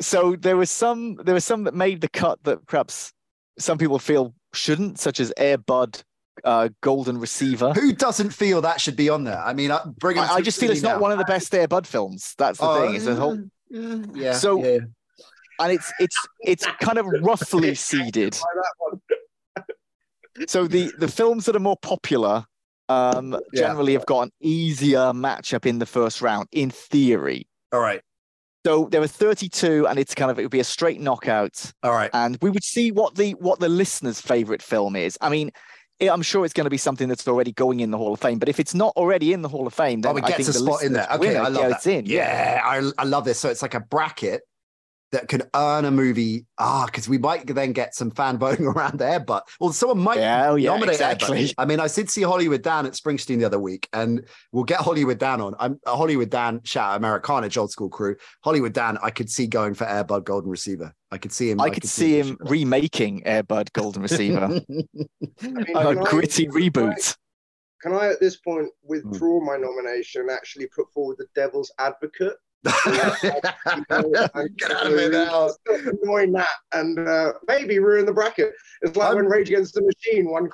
C: so there was some there was some that made the cut that perhaps some people feel shouldn't, such as Air Bud, uh, Golden Receiver.
B: Who doesn't feel that should be on there? I mean, uh, bring.
C: I, I just feel it's not one of the best Air Bud films. That's the
B: Oh,
C: thing. It's a whole,
B: Yeah.
C: So-
B: yeah.
C: And it's it's it's kind of roughly seeded. <laughs>
D: By that one.
C: So the the films that are more popular um
B: Yeah.
C: generally have got an easier matchup in the first round in theory.
B: all right,
C: So there are 32 and it's kind of it would be a straight knockout
B: all right.
C: and we would see what the what the listener's favorite film is. I mean, yeah, I'm sure it's going to be something that's already going in the Hall of Fame, but if it's not already in the Hall of Fame, then
B: Oh, it
C: I
B: gets
C: think
B: a
C: the
B: spot in there. Okay, I love
C: gets
B: that.
C: in.
B: Yeah, I, I love this. So it's like a bracket that can earn a movie. Ah, because we might then get some fan <laughs> voting around there, but well, someone might
C: Yeah, yeah,
B: nominate Air Bud. I mean, I did see Hollywood Dan at Springsteen the other week, and we'll get Hollywood Dan on. I'm uh, Hollywood Dan, shout out Americana, old school crew. Hollywood Dan, I could see going for Airbud Golden Receiver. I could see him.
C: I could see him remaking Airbud Golden Receiver, <laughs>
D: I mean,
C: a
D: can I-
C: gritty
D: can I-
C: reboot.
D: Can I, at this point, withdraw my nomination and actually put forward the Devil's Advocate?
B: Get out of here now.
D: Annoying that and uh, maybe ruin the bracket. It's like
B: I'm-
D: when Rage Against the Machine won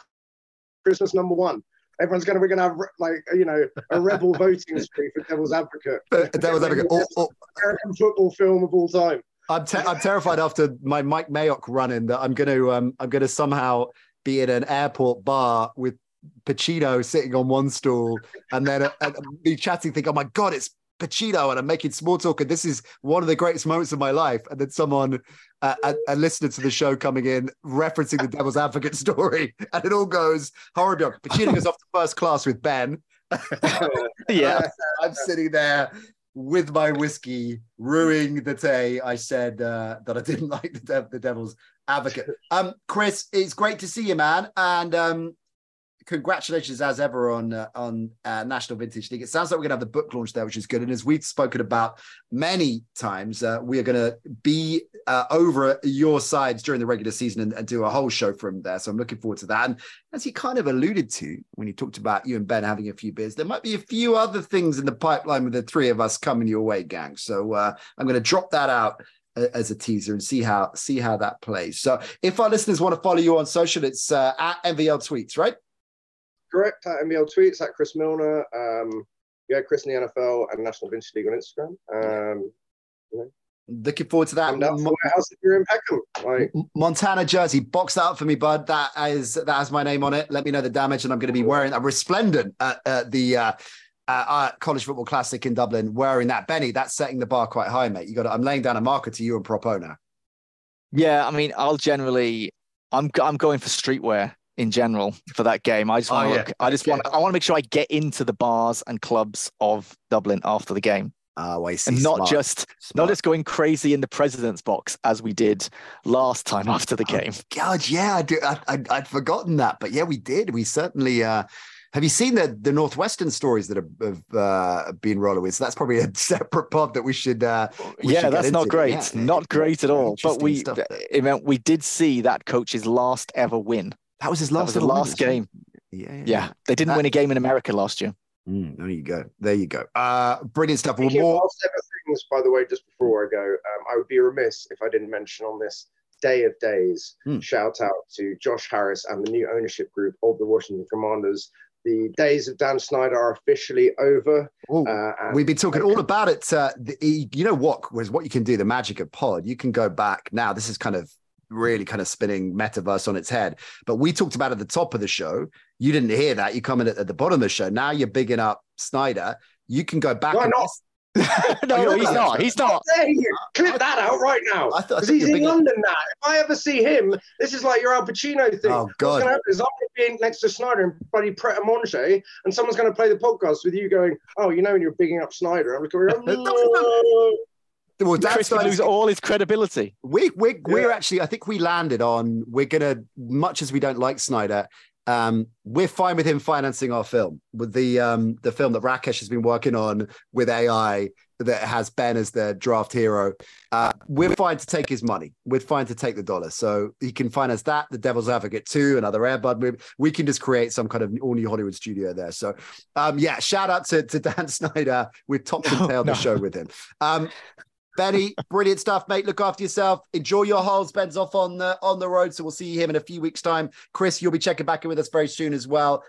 D: Christmas number one. Everyone's gonna we're gonna have like you know a rebel voting spree for Devil's Advocate.
B: ever oh, oh,
D: American football film of all time.
B: I'm te- I'm terrified after my Mike Mayock run in that I'm going to um I'm going to somehow be in an airport bar with Pacino sitting on one stool and then uh, and chatting, think, oh my god, it's Pacino, and I'm making small talk, and this is one of the greatest moments of my life. And then someone, uh, a, a listener to the show coming in, referencing the Devil's Advocate story, <laughs> and it all goes horribly. wrong. Pacino goes off to first class with Ben. <laughs>
C: Yeah,
B: I'm sitting there with my whiskey, ruining the day. I said uh, that I didn't <laughs> like the, dev- the Devil's Advocate. Um, Chris, it's great to see you, man, and um, congratulations as ever on uh, on uh, National Vintage League. It sounds like we're going to have the book launch there, which is good. And as we've spoken about many times, uh, we are going to be uh, over your sides during the regular season and, and do a whole show from there. So I'm looking forward to that. And as you kind of alluded to when you talked about you and Ben having a few beers, there might be a few other things in the pipeline with the three of us coming your way, gang. So uh, I'm going to drop that out uh, as a teaser and see how see how that plays. So if our listeners want to follow you on social, it's uh, at NVL Tweets, right?
D: Correct. At NVL tweets at Chris Milner. Um, yeah, Chris in the NFL and National Vintage League on Instagram. Um,
B: Looking forward to that.
D: come down to
B: Mo-
D: my house if you're in Peckham. Like,
B: Montana jersey, box that up for me, bud. That is that has my name on it. Let me know the damage, and I'm going to be wearing a resplendent at, at the uh, uh, uh, College Football Classic in Dublin, wearing that. Benny, that's setting the bar quite high, mate. You got. I'm laying down a marker to you and Propo now.
C: yeah. I mean, I'll generally, I'm I'm going for streetwear in general for that game. I just want
B: Oh,
C: to
B: yeah.
C: I just want. I want to make sure I get into the bars and clubs of Dublin after the game,
B: Oh, I see.
C: and not
B: Smart.
C: just
B: Smart.
C: not just going crazy in the president's box as we did last time <laughs> after the
B: Oh,
C: game.
B: God, yeah, I do. I, I, I'd forgotten that, but yeah, we did. We certainly. uh Have you seen the the northwestern stories that have, have uh, been rolling with? So that's probably a <laughs> separate pod that we should. uh we
C: yeah,
B: should
C: that's not great.
B: Yeah,
C: not great at all. But we, it meant we did see that coach's last ever win.
B: That was his last.
C: was the last game.
B: Yeah, yeah,
C: Yeah, they didn't
B: That-
C: win a game in America last year.
B: Mm, there you go. There you go. Uh, brilliant stuff. Well, more.
D: ever things, by the way, just before I go, um, I would be remiss if I didn't mention on this day of days,
B: Hmm.
D: shout out to Josh Harris and the new ownership group of the Washington Commanders. The days of Dan Snyder are officially over.
B: Ooh,
D: Uh, and
B: We've been talking all about it. Uh, the, you know what was what you can do. The magic of pod. You can go back now. This is kind of really kind of spinning metaverse on its head. But we talked about at the top of the show. You didn't hear that. You come in at, at the bottom of the show. Now you're bigging up Snyder. You can go back.
D: Why
B: and
D: not?
B: listen- <laughs>
C: no,
B: you're
C: he's
B: not.
C: not. He's not.
D: There you clip that out right now.
B: I thought-
D: Because he's in
B: big-
D: London now. If I ever see him, this is like your Al Pacino thing.
B: Oh,
D: What's
B: God.
D: going to happen is I'm going to be next to Snyder and bloody Pret a Manger, and someone's going to play the podcast with you going, "Oh, you know, when you're bigging up Snyder." I'm going, <laughs> "Oh,
B: Well,
C: Chris could lose all his credibility.
B: we we we're actually I think we landed on we're gonna much as we don't like Snyder, um, we're fine with him financing our film with the um the film that Rakesh has been working on with AI that has Ben as the draft hero. Uh, we're fine to take his money. We're fine to take the dollar. So he can finance that, the Devil's Advocate 2, another Airbud movie. We can just create some kind of all new Hollywood studio there. So um, yeah, shout out to, to Dan <laughs> Snyder. We've topped and
C: No,
B: tailed
C: no.
B: the show with him. Benny, brilliant stuff, mate. Look after yourself. Enjoy your holes. Ben's off on the on the road, so we'll see him in a few weeks' time. Chris, you'll be checking back in with us very soon as well.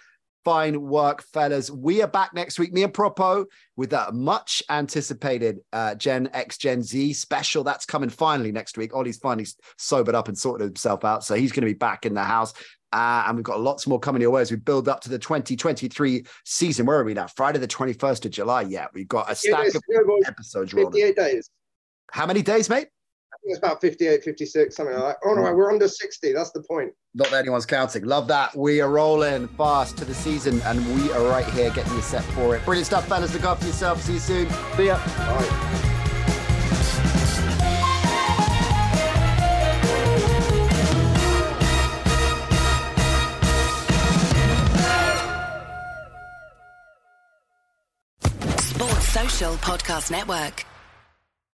B: Fine work, fellas. We are back next week, me and Propo, with that much anticipated uh, Gen X Gen Z special. That's coming finally next week. Ollie's finally sobered up and sorted himself out, so he's going to be back in the house. Uh, and we've got lots more coming your way as we build up to the 2023 season. Where are we now? Friday, the 21st of July. Yeah, we've got a stack of episodes
D: 58
B: rolling.
D: days.
B: How many days, mate?
D: I think it's about 58, 56, something like that. Oh no, we're under 60. That's the point.
B: Not that anyone's counting. Love that. We are rolling fast to the season and we are right here getting you set for it. Brilliant stuff, fellas. Look after yourself. See you soon.
C: See ya.
D: All right.
A: Sports Social Podcast Network.